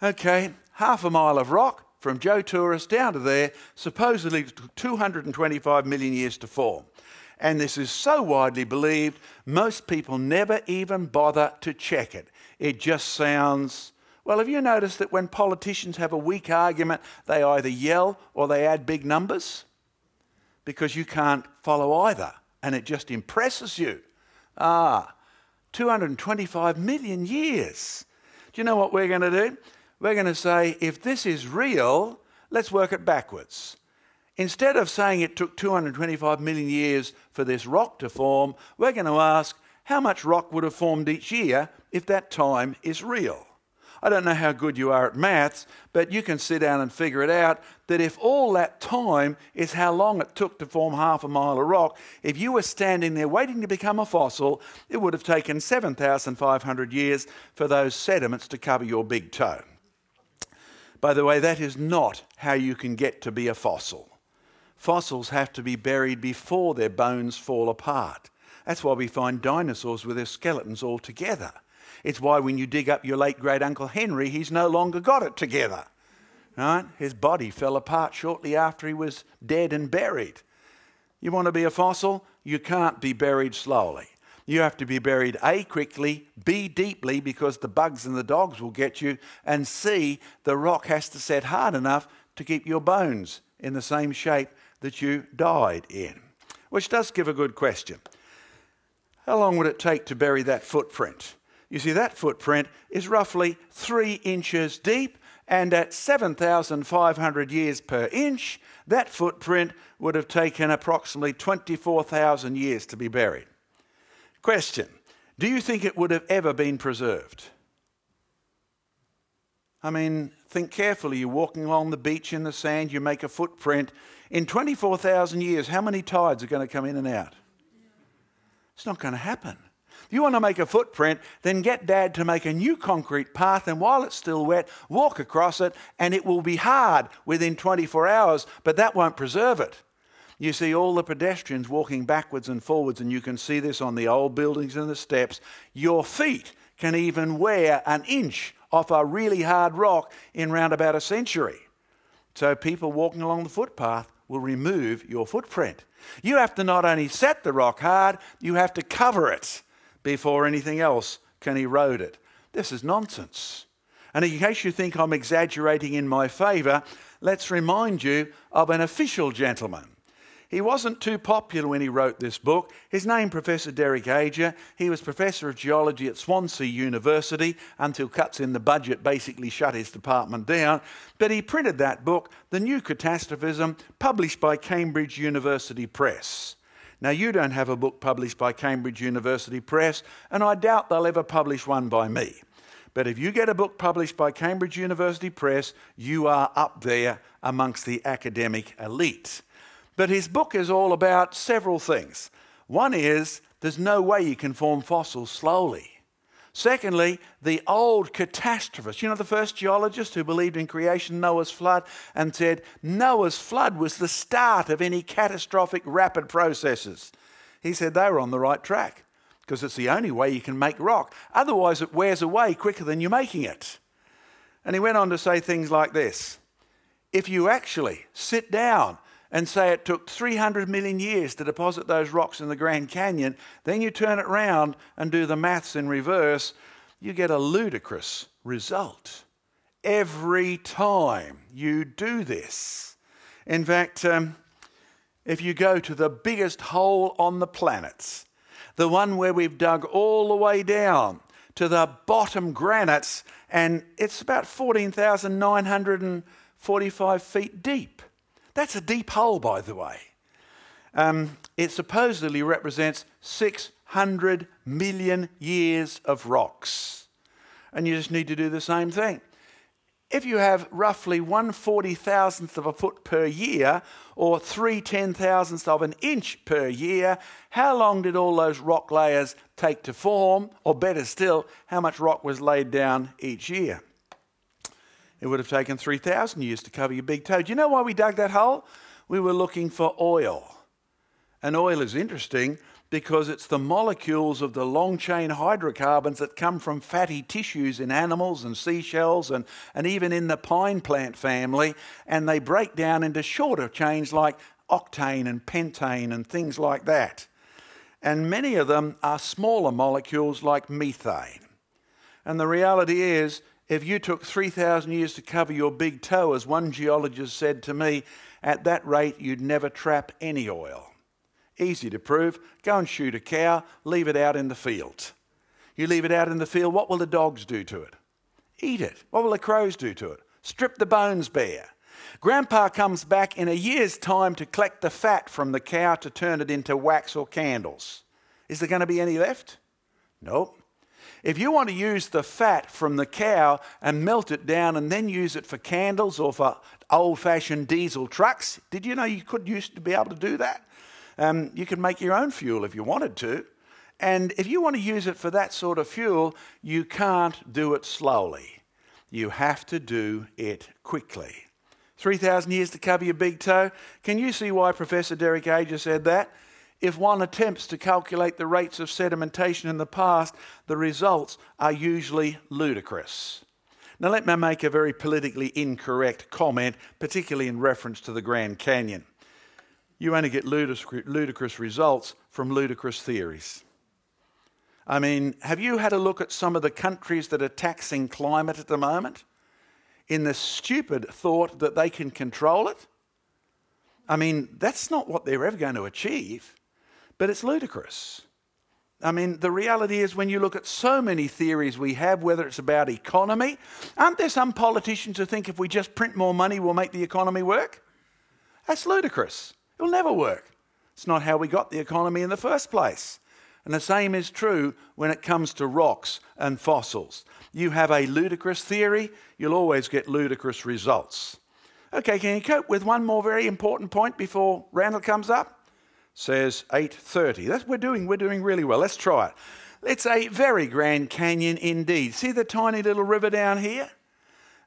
Okay, half a mile of rock from Joe Tourist down to there, supposedly 225 million years to form and this is so widely believed, most people never even bother to check it. It just sounds. Well, have you noticed that when politicians have a weak argument, they either yell or they add big numbers? Because you can't follow either, and it just impresses you. Ah, 225 million years. Do you know what we're going to do? We're going to say, if this is real, let's work it backwards. Instead of saying it took 225 million years for this rock to form, we're going to ask how much rock would have formed each year if that time is real. I don't know how good you are at maths, but you can sit down and figure it out that if all that time is how long it took to form half a mile of rock, if you were standing there waiting to become a fossil, it would have taken 7,500 years for those sediments to cover your big toe. By the way, that is not how you can get to be a fossil. Fossils have to be buried before their bones fall apart. That's why we find dinosaurs with their skeletons all together. It's why when you dig up your late great uncle Henry, he's no longer got it together. Right? His body fell apart shortly after he was dead and buried. You want to be a fossil? You can't be buried slowly. You have to be buried A, quickly, B, deeply, because the bugs and the dogs will get you, and C, the rock has to set hard enough to keep your bones in the same shape that you died in? Which does give a good question. How long would it take to bury that footprint? You see, that footprint is roughly three inches deep, and at 7,500 years per inch, that footprint would have taken approximately 24,000 years to be buried. Question Do you think it would have ever been preserved? I mean, think carefully. You're walking along the beach in the sand, you make a footprint, in 24,000 years, how many tides are going to come in and out? It's not going to happen. If you want to make a footprint, then get dad to make a new concrete path, and while it's still wet, walk across it, and it will be hard within 24 hours, but that won't preserve it. You see all the pedestrians walking backwards and forwards, and you can see this on the old buildings and the steps. Your feet can even wear an inch off a really hard rock in round about a century. So people walking along the footpath will remove your footprint. You have to not only set the rock hard, you have to cover it before anything else can erode it. This is nonsense. And in case you think I'm exaggerating in my favour, let's remind you of an official gentleman he wasn't too popular when he wrote this book. His name, Professor Derek Ager. He was Professor of Geology at Swansea University until cuts in the budget basically shut his department down. But he printed that book, The New Catastrophism, published by Cambridge University Press. Now, you don't have a book published by Cambridge University Press, and I doubt they'll ever publish one by me. But if you get a book published by Cambridge University Press, you are up there amongst the academic elite. But his book is all about several things. One is there's no way you can form fossils slowly. Secondly, the old catastrophists, you know, the first geologist who believed in creation, Noah's flood, and said Noah's flood was the start of any catastrophic rapid processes. He said they were on the right track because it's the only way you can make rock. Otherwise, it wears away quicker than you're making it. And he went on to say things like this If you actually sit down and say it took 300 million years to deposit those rocks in the Grand Canyon, then you turn it around and do the maths in reverse, you get a ludicrous result. Every time you do this. In fact, um, if you go to the biggest hole on the planet, the one where we've dug all the way down to the bottom granites, and it's about 14,945 feet deep. That's a deep hole, by the way. Um, it supposedly represents 600 million years of rocks. And you just need to do the same thing. If you have roughly one forty thousandth of a foot per year, or three ten thousandths of an inch per year, how long did all those rock layers take to form? Or better still, how much rock was laid down each year? It would have taken 3,000 years to cover your big toe. Do you know why we dug that hole? We were looking for oil. And oil is interesting because it's the molecules of the long chain hydrocarbons that come from fatty tissues in animals and seashells and, and even in the pine plant family. And they break down into shorter chains like octane and pentane and things like that. And many of them are smaller molecules like methane. And the reality is, if you took 3,000 years to cover your big toe, as one geologist said to me, at that rate you'd never trap any oil. Easy to prove. Go and shoot a cow, leave it out in the field. You leave it out in the field, what will the dogs do to it? Eat it. What will the crows do to it? Strip the bones bare. Grandpa comes back in a year's time to collect the fat from the cow to turn it into wax or candles. Is there going to be any left? Nope. If you want to use the fat from the cow and melt it down and then use it for candles or for old fashioned diesel trucks, did you know you could used to be able to do that? Um, you could make your own fuel if you wanted to. And if you want to use it for that sort of fuel, you can't do it slowly. You have to do it quickly. 3,000 years to cover your big toe. Can you see why Professor Derek Ager said that? If one attempts to calculate the rates of sedimentation in the past, the results are usually ludicrous. Now, let me make a very politically incorrect comment, particularly in reference to the Grand Canyon. You only get ludicrous results from ludicrous theories. I mean, have you had a look at some of the countries that are taxing climate at the moment? In the stupid thought that they can control it? I mean, that's not what they're ever going to achieve. But it's ludicrous. I mean, the reality is when you look at so many theories we have, whether it's about economy, aren't there some politicians who think if we just print more money, we'll make the economy work? That's ludicrous. It'll never work. It's not how we got the economy in the first place. And the same is true when it comes to rocks and fossils. You have a ludicrous theory, you'll always get ludicrous results. Okay, can you cope with one more very important point before Randall comes up? Says 8.30. That's we're doing, we're doing really well. Let's try it. It's a very grand canyon indeed. See the tiny little river down here?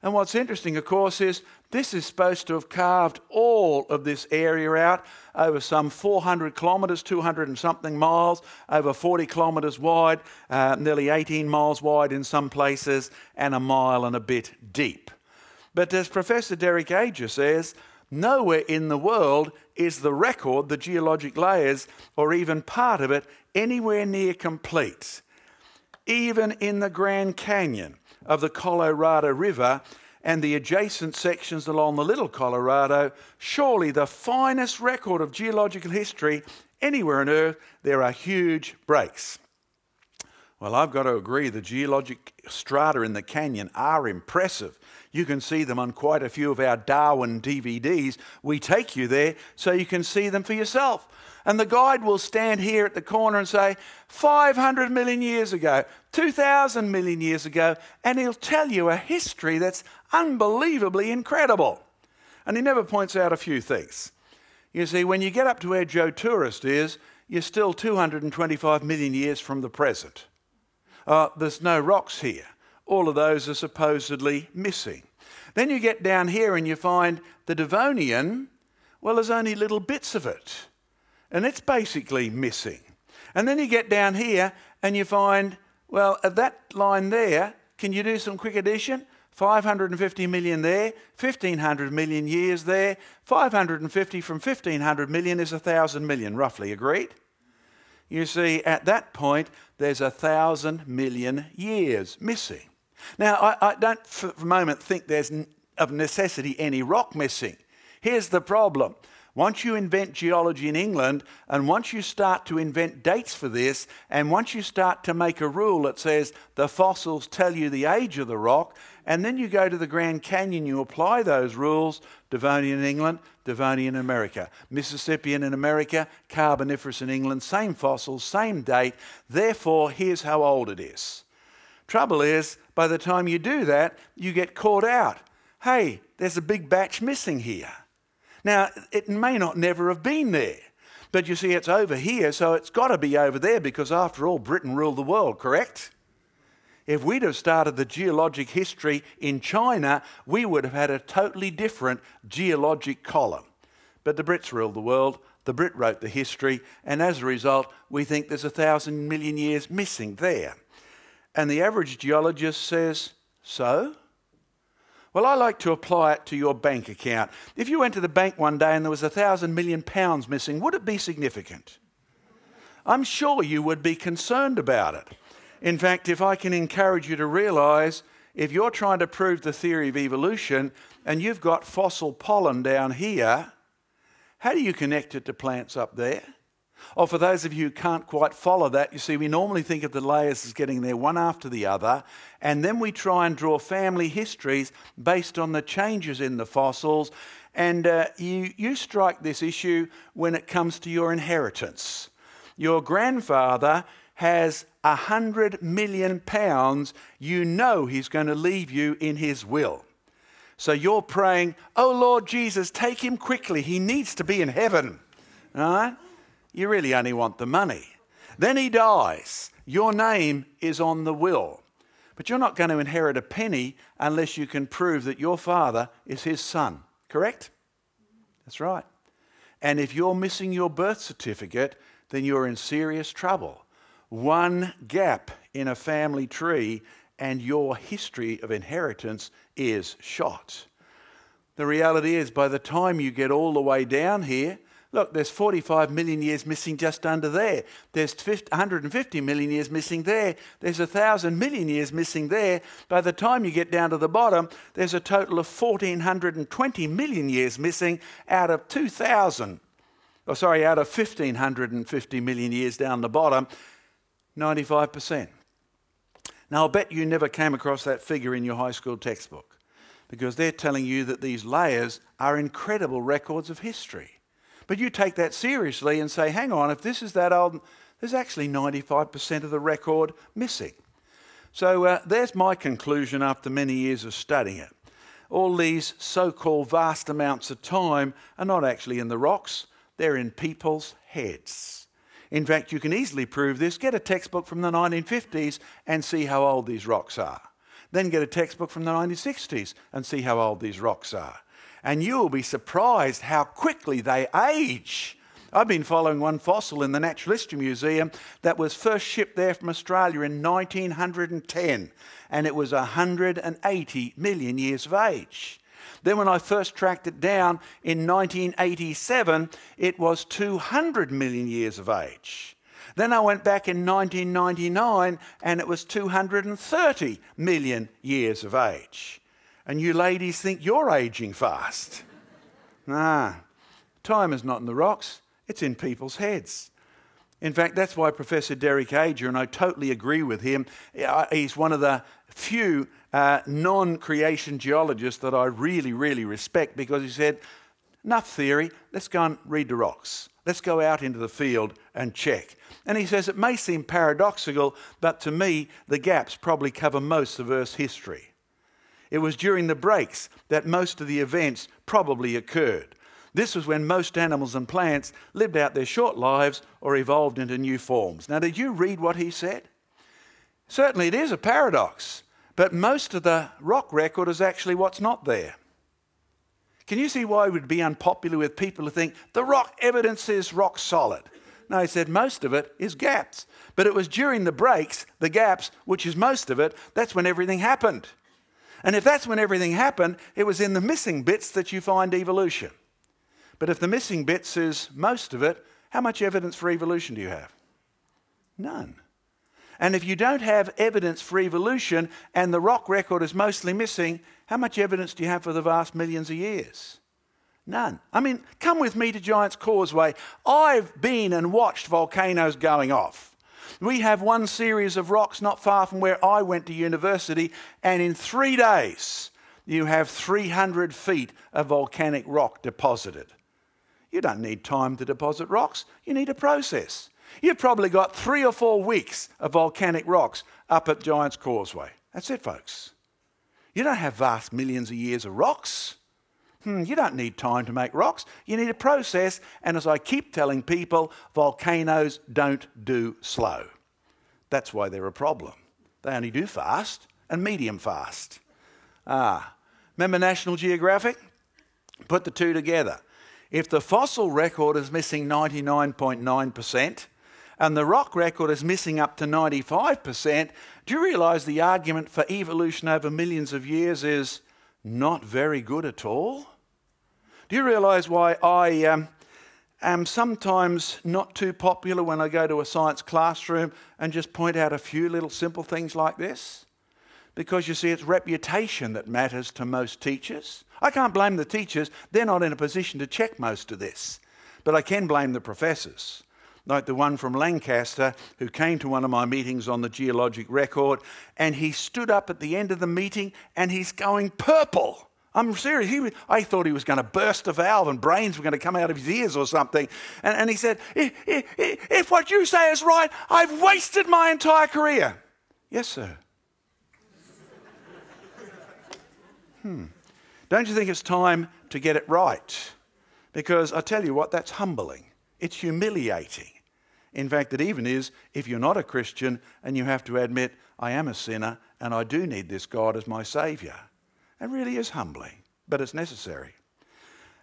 And what's interesting, of course, is this is supposed to have carved all of this area out over some 400 kilometres, 200 and something miles, over 40 kilometres wide, uh, nearly 18 miles wide in some places, and a mile and a bit deep. But as Professor Derek Ager says, nowhere in the world is the record, the geologic layers, or even part of it, anywhere near complete. Even in the Grand Canyon of the Colorado River, and the adjacent sections along the Little Colorado, surely the finest record of geological history anywhere on Earth, there are huge breaks. Well, I've got to agree, the geologic strata in the canyon are impressive. You can see them on quite a few of our Darwin DVDs. We take you there so you can see them for yourself. And the guide will stand here at the corner and say, 500 million years ago, 2,000 million years ago, and he'll tell you a history that's unbelievably incredible. And he never points out a few things. You see, when you get up to where Joe Tourist is, you're still 225 million years from the present. Uh, there's no rocks here. All of those are supposedly missing. Then you get down here and you find the Devonian, well, there's only little bits of it. And it's basically missing. And then you get down here and you find, well, at that line there, can you do some quick addition? 550 million there, 1500 million years there, 550 from 1500 million is 1000 million, roughly, agreed? You see, at that point, there's a thousand million years missing. Now, I, I don't for a moment think there's of necessity any rock missing. Here's the problem once you invent geology in England, and once you start to invent dates for this, and once you start to make a rule that says the fossils tell you the age of the rock, and then you go to the Grand Canyon, you apply those rules Devonian in England, Devonian in America, Mississippian in America, Carboniferous in England, same fossils, same date. Therefore, here's how old it is. Trouble is, by the time you do that, you get caught out. Hey, there's a big batch missing here. Now, it may not never have been there, but you see, it's over here, so it's got to be over there because, after all, Britain ruled the world, correct? If we'd have started the geologic history in China, we would have had a totally different geologic column. But the Brits ruled the world, the Brit wrote the history, and as a result, we think there's a thousand million years missing there. And the average geologist says, So? Well, I like to apply it to your bank account. If you went to the bank one day and there was a thousand million pounds missing, would it be significant? I'm sure you would be concerned about it. In fact, if I can encourage you to realize if you're trying to prove the theory of evolution and you've got fossil pollen down here, how do you connect it to plants up there? Or for those of you who can't quite follow that, you see, we normally think of the layers as getting there one after the other, and then we try and draw family histories based on the changes in the fossils. And uh, you, you strike this issue when it comes to your inheritance. Your grandfather has a hundred million pounds, you know he's going to leave you in his will. So you're praying, Oh Lord Jesus, take him quickly. He needs to be in heaven. All right? You really only want the money. Then he dies. Your name is on the will. But you're not going to inherit a penny unless you can prove that your father is his son. Correct? That's right. And if you're missing your birth certificate, then you're in serious trouble. One gap in a family tree, and your history of inheritance is shot. The reality is, by the time you get all the way down here, Look, there's 45 million years missing just under there. There's 150 million years missing there. There's 1,000 million years missing there. By the time you get down to the bottom, there's a total of 1,420 million years missing out of 2,000. Oh, sorry, out of 1,550 million years down the bottom, 95%. Now, I'll bet you never came across that figure in your high school textbook because they're telling you that these layers are incredible records of history. But you take that seriously and say, hang on, if this is that old, there's actually 95% of the record missing. So uh, there's my conclusion after many years of studying it. All these so called vast amounts of time are not actually in the rocks, they're in people's heads. In fact, you can easily prove this. Get a textbook from the 1950s and see how old these rocks are. Then get a textbook from the 1960s and see how old these rocks are. And you will be surprised how quickly they age. I've been following one fossil in the Natural History Museum that was first shipped there from Australia in 1910, and it was 180 million years of age. Then, when I first tracked it down in 1987, it was 200 million years of age. Then I went back in 1999 and it was 230 million years of age. And you ladies think you're aging fast. Nah, time is not in the rocks, it's in people's heads. In fact, that's why Professor Derek Ager, and I totally agree with him, uh, he's one of the few uh, non creation geologists that I really, really respect because he said, Enough theory, let's go and read the rocks. Let's go out into the field and check. And he says it may seem paradoxical, but to me, the gaps probably cover most of Earth's history. It was during the breaks that most of the events probably occurred. This was when most animals and plants lived out their short lives or evolved into new forms. Now, did you read what he said? Certainly, it is a paradox, but most of the rock record is actually what's not there. Can you see why it would be unpopular with people who think the rock evidence is rock solid? No, he said most of it is gaps. But it was during the breaks, the gaps, which is most of it, that's when everything happened. And if that's when everything happened, it was in the missing bits that you find evolution. But if the missing bits is most of it, how much evidence for evolution do you have? None. And if you don't have evidence for evolution and the rock record is mostly missing, how much evidence do you have for the vast millions of years? None. I mean, come with me to Giant's Causeway. I've been and watched volcanoes going off. We have one series of rocks not far from where I went to university, and in three days, you have 300 feet of volcanic rock deposited. You don't need time to deposit rocks, you need a process. You've probably got three or four weeks of volcanic rocks up at Giant's Causeway. That's it, folks. You don't have vast millions of years of rocks. Hmm, you don't need time to make rocks. You need a process. And as I keep telling people, volcanoes don't do slow. That's why they're a problem. They only do fast and medium fast. Ah, remember National Geographic? Put the two together. If the fossil record is missing 99.9% and the rock record is missing up to 95%, do you realize the argument for evolution over millions of years is not very good at all? Do you realize why I um, am sometimes not too popular when I go to a science classroom and just point out a few little simple things like this? Because you see, it's reputation that matters to most teachers. I can't blame the teachers, they're not in a position to check most of this. But I can blame the professors, like the one from Lancaster who came to one of my meetings on the geologic record, and he stood up at the end of the meeting and he's going purple. I'm serious. He, I thought he was going to burst a valve and brains were going to come out of his ears or something. And, and he said, if, if, if what you say is right, I've wasted my entire career. Yes, sir. hmm. Don't you think it's time to get it right? Because I tell you what, that's humbling. It's humiliating. In fact, it even is if you're not a Christian and you have to admit, I am a sinner and I do need this God as my Saviour. It really is humbling, but it's necessary.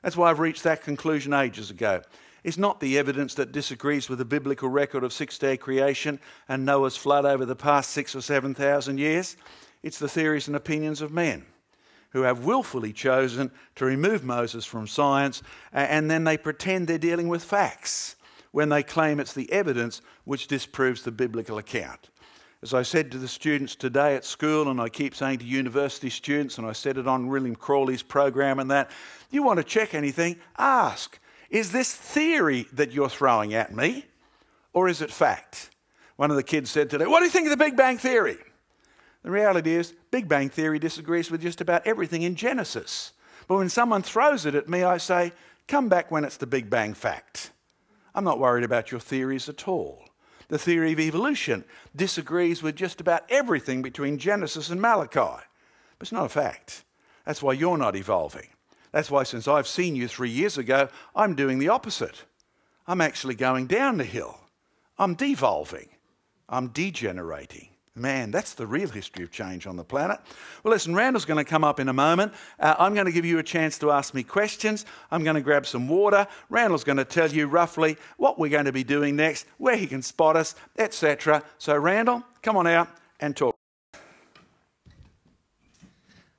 That's why I've reached that conclusion ages ago. It's not the evidence that disagrees with the biblical record of six day creation and Noah's flood over the past six or seven thousand years. It's the theories and opinions of men who have willfully chosen to remove Moses from science, and then they pretend they're dealing with facts when they claim it's the evidence which disproves the biblical account. As I said to the students today at school, and I keep saying to university students, and I said it on William Crawley's program and that, you want to check anything, ask, is this theory that you're throwing at me, or is it fact? One of the kids said today, What do you think of the Big Bang Theory? The reality is, Big Bang Theory disagrees with just about everything in Genesis. But when someone throws it at me, I say, come back when it's the Big Bang fact. I'm not worried about your theories at all. The theory of evolution disagrees with just about everything between Genesis and Malachi. But it's not a fact. That's why you're not evolving. That's why, since I've seen you three years ago, I'm doing the opposite. I'm actually going down the hill. I'm devolving. I'm degenerating. Man, that's the real history of change on the planet. Well, listen, Randall's going to come up in a moment. Uh, I'm going to give you a chance to ask me questions. I'm going to grab some water. Randall's going to tell you roughly what we're going to be doing next, where he can spot us, etc. So, Randall, come on out and talk.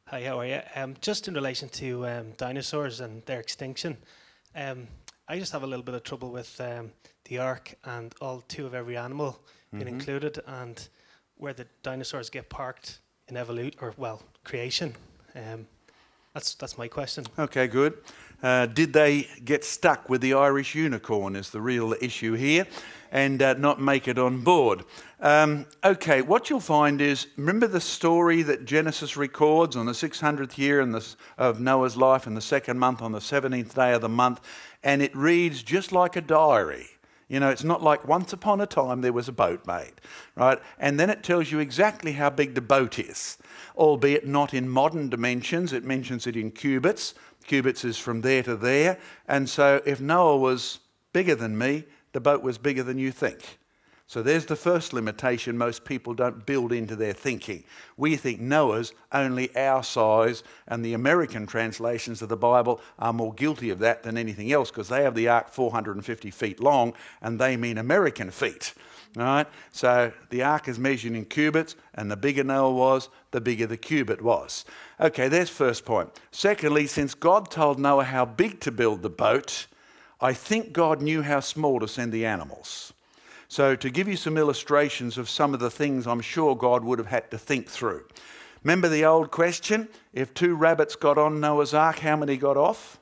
Hi, how are you? Um, just in relation to um, dinosaurs and their extinction, um, I just have a little bit of trouble with um, the ark and all two of every animal being mm-hmm. included, and where the dinosaurs get parked in evolution or well creation. Um, that's that's my question. Okay, good. Uh, did they get stuck with the Irish unicorn? Is the real issue here, and uh, not make it on board? Um, okay, what you'll find is remember the story that Genesis records on the 600th year the, of Noah's life in the second month on the 17th day of the month, and it reads just like a diary. You know, it's not like once upon a time there was a boat made, right? And then it tells you exactly how big the boat is, albeit not in modern dimensions. It mentions it in cubits. Cubits is from there to there. And so if Noah was bigger than me, the boat was bigger than you think. So there's the first limitation most people don't build into their thinking. We think Noah's only our size, and the American translations of the Bible are more guilty of that than anything else because they have the ark 450 feet long and they mean American feet. Right? So the ark is measured in cubits, and the bigger Noah was, the bigger the cubit was. Okay, there's first point. Secondly, since God told Noah how big to build the boat, I think God knew how small to send the animals. So, to give you some illustrations of some of the things I'm sure God would have had to think through. Remember the old question? If two rabbits got on Noah's ark, how many got off?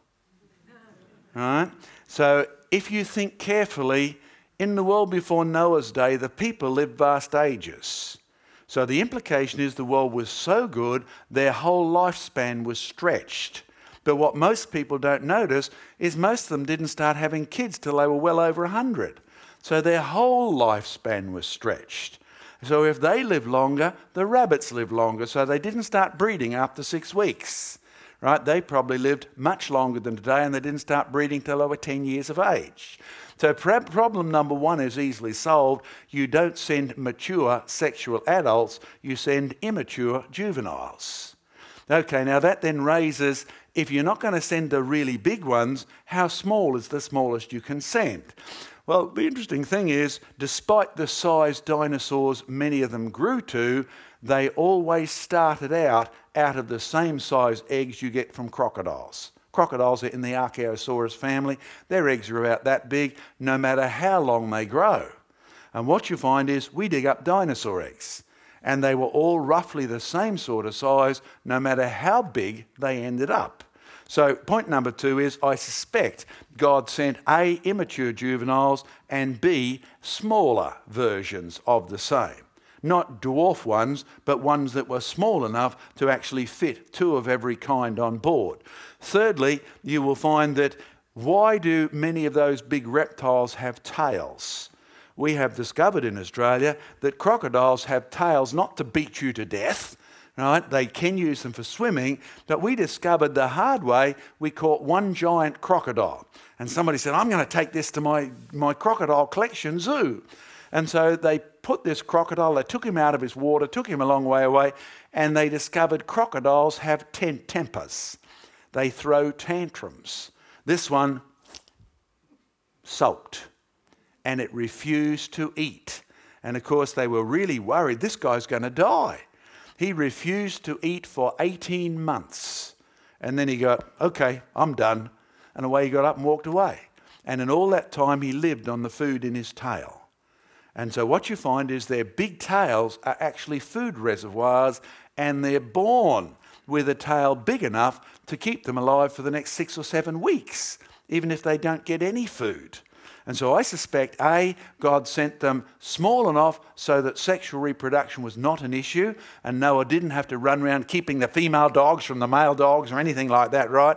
All right? So, if you think carefully, in the world before Noah's day, the people lived vast ages. So, the implication is the world was so good, their whole lifespan was stretched. But what most people don't notice is most of them didn't start having kids till they were well over 100. So their whole lifespan was stretched. So if they live longer, the rabbits live longer. So they didn't start breeding after six weeks. Right? They probably lived much longer than today and they didn't start breeding till they were 10 years of age. So, problem number one is easily solved. You don't send mature sexual adults, you send immature juveniles. Okay, now that then raises if you're not going to send the really big ones, how small is the smallest you can send? Well, the interesting thing is, despite the size dinosaurs many of them grew to, they always started out out of the same size eggs you get from crocodiles. Crocodiles are in the Archaeosaurus family. Their eggs are about that big, no matter how long they grow. And what you find is we dig up dinosaur eggs, and they were all roughly the same sort of size, no matter how big they ended up. So, point number two is I suspect God sent A, immature juveniles, and B, smaller versions of the same. Not dwarf ones, but ones that were small enough to actually fit two of every kind on board. Thirdly, you will find that why do many of those big reptiles have tails? We have discovered in Australia that crocodiles have tails not to beat you to death right? They can use them for swimming, but we discovered the hard way we caught one giant crocodile. And somebody said, I'm going to take this to my, my crocodile collection zoo. And so they put this crocodile, they took him out of his water, took him a long way away, and they discovered crocodiles have ten tempers. They throw tantrums. This one sulked and it refused to eat. And of course, they were really worried this guy's going to die. He refused to eat for 18 months. And then he got, okay, I'm done. And away he got up and walked away. And in all that time, he lived on the food in his tail. And so what you find is their big tails are actually food reservoirs, and they're born with a tail big enough to keep them alive for the next six or seven weeks, even if they don't get any food. And so I suspect A, God sent them small enough so that sexual reproduction was not an issue, and Noah didn't have to run around keeping the female dogs from the male dogs or anything like that, right?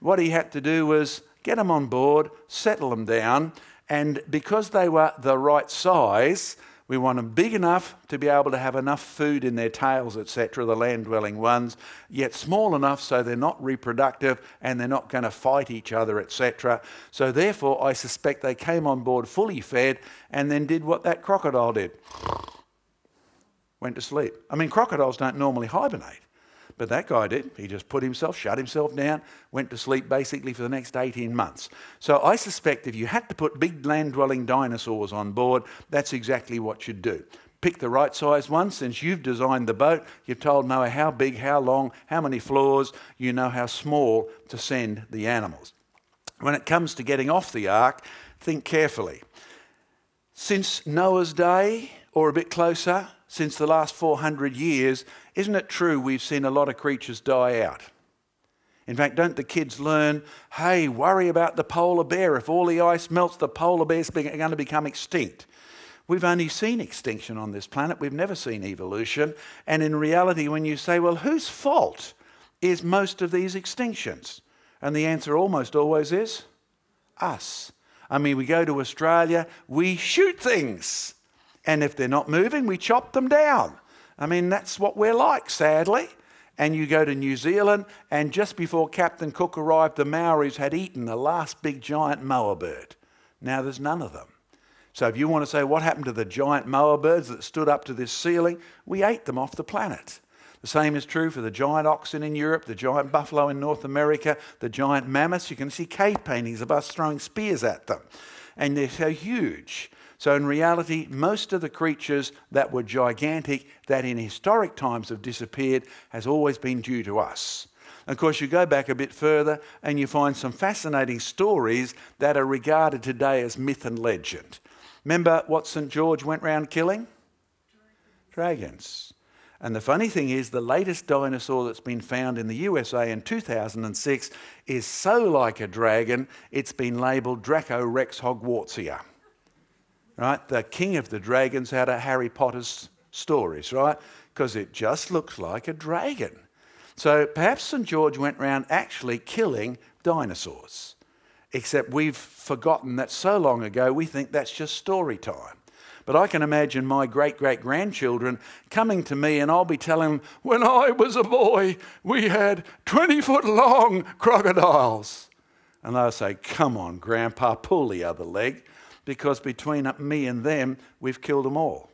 What he had to do was get them on board, settle them down, and because they were the right size, we want them big enough to be able to have enough food in their tails, etc., the land dwelling ones, yet small enough so they're not reproductive and they're not going to fight each other, etc. So, therefore, I suspect they came on board fully fed and then did what that crocodile did went to sleep. I mean, crocodiles don't normally hibernate, but that guy did. He just put himself, shut himself down, went to sleep basically for the next 18 months. So I suspect if you had to put big land dwelling dinosaurs on board, that's exactly what you'd do. Pick the right size one. Since you've designed the boat, you've told Noah how big, how long, how many floors, you know how small to send the animals. When it comes to getting off the ark, think carefully. Since Noah's day, or a bit closer, since the last 400 years, isn't it true we've seen a lot of creatures die out? In fact, don't the kids learn, hey, worry about the polar bear. If all the ice melts, the polar bear's going to become extinct. We've only seen extinction on this planet, we've never seen evolution. And in reality, when you say, well, whose fault is most of these extinctions? And the answer almost always is us. I mean, we go to Australia, we shoot things. And if they're not moving, we chop them down. I mean, that's what we're like, sadly. And you go to New Zealand, and just before Captain Cook arrived, the Maoris had eaten the last big giant moa bird. Now there's none of them. So if you want to say what happened to the giant moa birds that stood up to this ceiling, we ate them off the planet. The same is true for the giant oxen in Europe, the giant buffalo in North America, the giant mammoths. You can see cave paintings of us throwing spears at them. And they're so huge. So, in reality, most of the creatures that were gigantic, that in historic times have disappeared, has always been due to us. Of course, you go back a bit further and you find some fascinating stories that are regarded today as myth and legend. Remember what St. George went round killing? Dragons. And the funny thing is, the latest dinosaur that's been found in the USA in 2006 is so like a dragon, it's been labelled Dracorex hogwartsia. Right? The king of the dragons out of Harry Potter's stories, right? Because it just looks like a dragon. So perhaps St. George went around actually killing dinosaurs. Except we've forgotten that so long ago we think that's just story time. But I can imagine my great great grandchildren coming to me and I'll be telling them, when I was a boy, we had 20 foot long crocodiles. And they'll say, come on, Grandpa, pull the other leg, because between me and them, we've killed them all.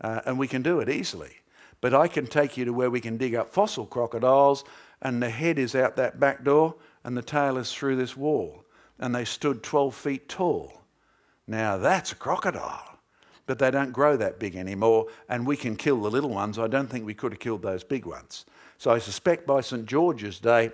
Uh, and we can do it easily. But I can take you to where we can dig up fossil crocodiles, and the head is out that back door, and the tail is through this wall. And they stood 12 feet tall. Now that's a crocodile but they don't grow that big anymore, and we can kill the little ones. I don't think we could have killed those big ones. So I suspect by St. George's Day,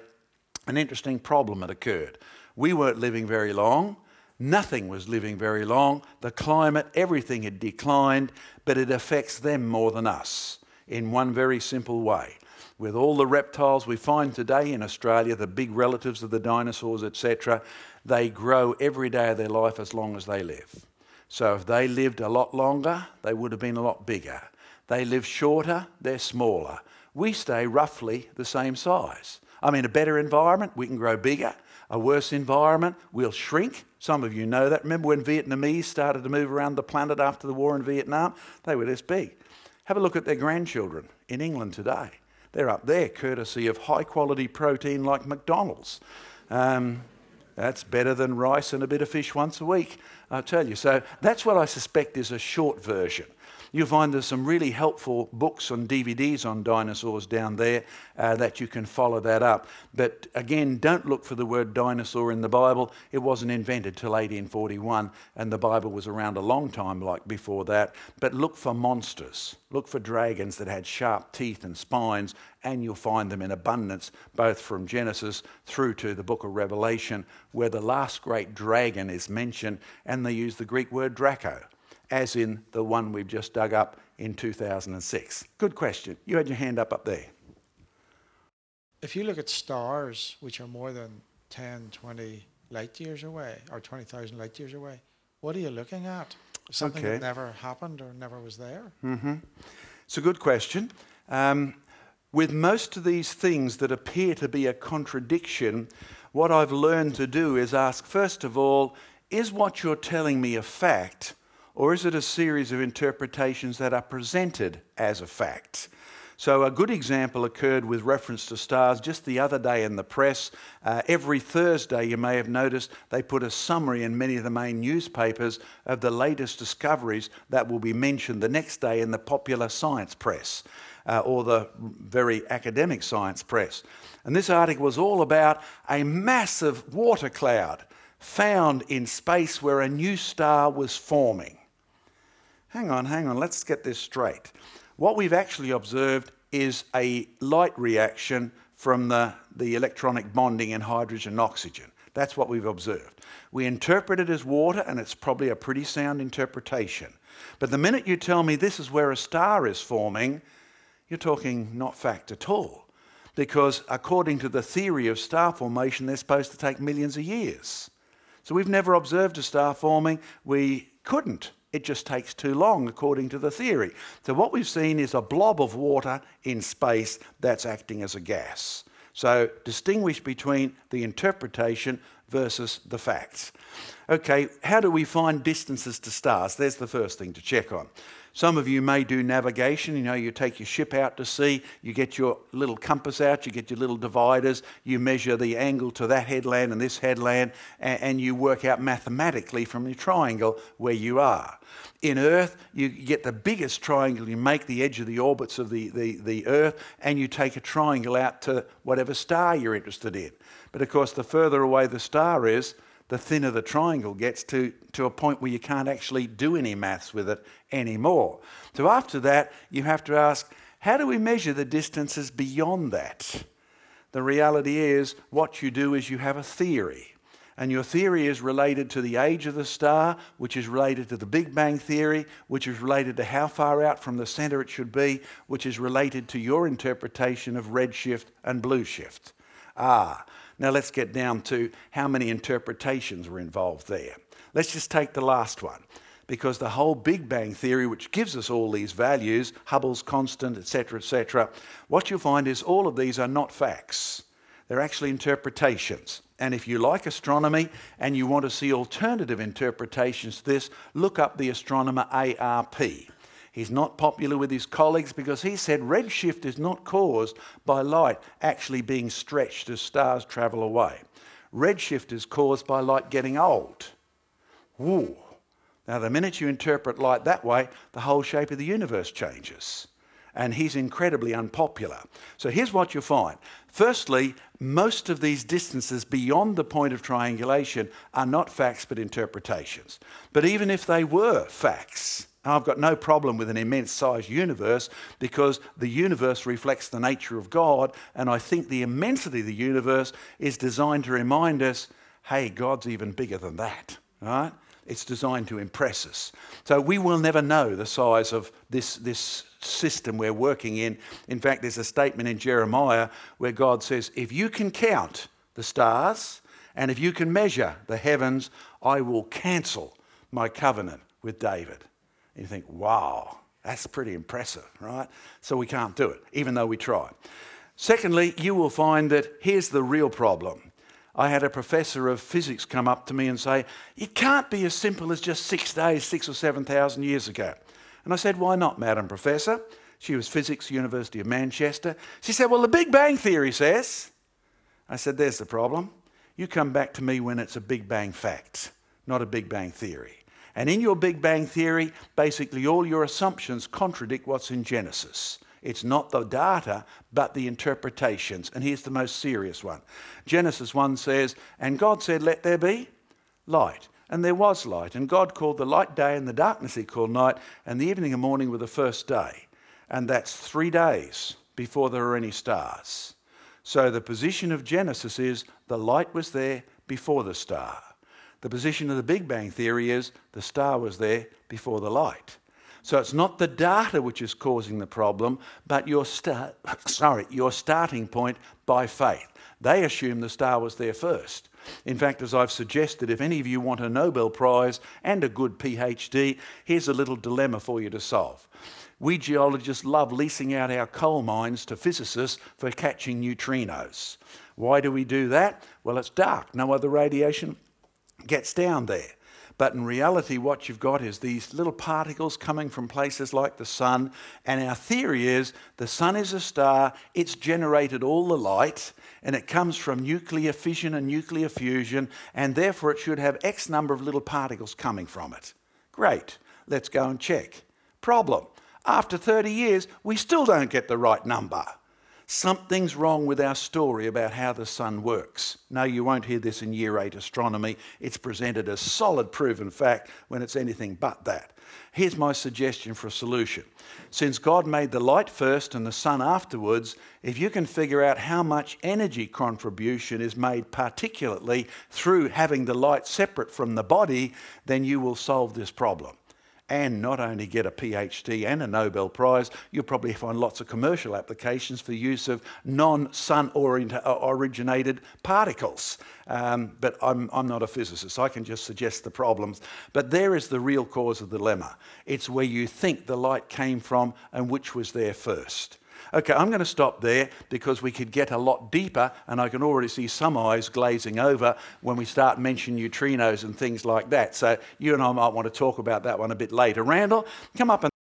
an interesting problem had occurred. We weren't living very long. Nothing was living very long. The climate, everything had declined, but it affects them more than us in one very simple way. With all the reptiles we find today in Australia, the big relatives of the dinosaurs, etc., they grow every day of their life as long as they live. So if they lived a lot longer, they would have been a lot bigger. They live shorter, they're smaller. We stay roughly the same size. I mean, a better environment, we can grow bigger. A worse environment, we'll shrink. Some of you know that. Remember when Vietnamese started to move around the planet after the war in Vietnam? They were this big. Have a look at their grandchildren in England today. They're up there, courtesy of high quality protein like McDonald's. Um, that's better than rice and a bit of fish once a week, I tell you. So that's what I suspect is a short version. You'll find there's some really helpful books and DVDs on dinosaurs down there uh, that you can follow that up. But again, don't look for the word dinosaur in the Bible. It wasn't invented till 1841, and the Bible was around a long time like before that. But look for monsters. Look for dragons that had sharp teeth and spines, and you'll find them in abundance, both from Genesis through to the book of Revelation, where the last great dragon is mentioned, and they use the Greek word Draco as in the one we've just dug up in 2006? Good question. You had your hand up up there. If you look at stars, which are more than 10, 20 light years away, or 20,000 light years away, what are you looking at? Something okay. that never happened or never was there? Mm-hmm. It's a good question. Um, with most of these things that appear to be a contradiction, what I've learned to do is ask, first of all, is what you're telling me a fact? Or is it a series of interpretations that are presented as a fact? So, a good example occurred with reference to stars just the other day in the press. Uh, every Thursday, you may have noticed, they put a summary in many of the main newspapers of the latest discoveries that will be mentioned the next day in the popular science press uh, or the very academic science press. And this article was all about a massive water cloud found in space where a new star was forming. Hang on, hang on, let's get this straight. What we've actually observed is a light reaction from the, the electronic bonding in hydrogen and oxygen. That's what we've observed. We interpret it as water, and it's probably a pretty sound interpretation. But the minute you tell me this is where a star is forming, you're talking not fact at all. Because according to the theory of star formation, they're supposed to take millions of years. So we've never observed a star forming. We couldn't. It just takes too long, according to the theory. So what we've seen is a blob of water in space that's acting as a gas. So distinguish between the interpretation versus the facts. Okay, how do we find distances to stars? There's the first thing to check on. Some of you may do navigation. You know, you take your ship out to sea, you get your little compass out, you get your little dividers, you measure the angle to that headland and this headland, and, and you work out mathematically from the triangle where you are. In Earth, you get the biggest triangle, you make the edge of the orbits of the, the, the Earth, and you take a triangle out to whatever star you're interested in. But of course, the further away the star is, the thinner the triangle gets to, to a point where you can't actually do any maths with it anymore. So after that, you have to ask, how do we measure the distances beyond that? The reality is, what you do is you have a theory. And your theory is related to the age of the star, which is related to the Big Bang theory, which is related to how far out from the center it should be, which is related to your interpretation of redshift and blue shift. Ah, now let's get down to how many interpretations were involved there. Let's just take the last one because the whole Big Bang theory, which gives us all these values, Hubble's constant, etc., etc., what you'll find is all of these are not facts. They're actually interpretations. And if you like astronomy and you want to see alternative interpretations to this, look up the astronomer Arp. He's not popular with his colleagues because he said redshift is not caused by light actually being stretched as stars travel away. Redshift is caused by light getting old. Ooh. Now, the minute you interpret light that way, the whole shape of the universe changes. And he's incredibly unpopular. So here's what you find. Firstly, most of these distances beyond the point of triangulation are not facts but interpretations. But even if they were facts, I've got no problem with an immense sized universe because the universe reflects the nature of God, and I think the immensity of the universe is designed to remind us hey, God's even bigger than that, right? It's designed to impress us. So we will never know the size of this, this system we're working in. In fact, there's a statement in Jeremiah where God says, If you can count the stars and if you can measure the heavens, I will cancel my covenant with David. And you think, wow, that's pretty impressive, right? So we can't do it, even though we try. Secondly, you will find that here's the real problem. I had a professor of physics come up to me and say, It can't be as simple as just six days, six or seven thousand years ago. And I said, Why not, Madam Professor? She was physics, University of Manchester. She said, Well, the Big Bang Theory says. I said, There's the problem. You come back to me when it's a Big Bang fact, not a Big Bang Theory. And in your Big Bang Theory, basically all your assumptions contradict what's in Genesis. It's not the data, but the interpretations. And here's the most serious one Genesis 1 says, And God said, Let there be light. And there was light. And God called the light day, and the darkness he called night, and the evening and morning were the first day. And that's three days before there were any stars. So the position of Genesis is the light was there before the star. The position of the Big Bang Theory is the star was there before the light. So it's not the data which is causing the problem, but your, start, sorry, your starting point by faith. They assume the star was there first. In fact, as I've suggested, if any of you want a Nobel Prize and a good PhD, here's a little dilemma for you to solve. We geologists love leasing out our coal mines to physicists for catching neutrinos. Why do we do that? Well, it's dark, no other radiation gets down there. But in reality, what you've got is these little particles coming from places like the sun. And our theory is the sun is a star, it's generated all the light, and it comes from nuclear fission and nuclear fusion, and therefore it should have X number of little particles coming from it. Great, let's go and check. Problem after 30 years, we still don't get the right number. Something's wrong with our story about how the sun works. No, you won't hear this in year eight astronomy. It's presented as solid proven fact when it's anything but that. Here's my suggestion for a solution. Since God made the light first and the sun afterwards, if you can figure out how much energy contribution is made particularly through having the light separate from the body, then you will solve this problem and not only get a PhD and a Nobel Prize, you'll probably find lots of commercial applications for use of non-sun uh, originated particles. Um, but I'm, I'm not a physicist, I can just suggest the problems. But there is the real cause of the dilemma. It's where you think the light came from and which was there first. Okay, I'm going to stop there because we could get a lot deeper, and I can already see some eyes glazing over when we start mentioning neutrinos and things like that. So you and I might want to talk about that one a bit later. Randall, come up and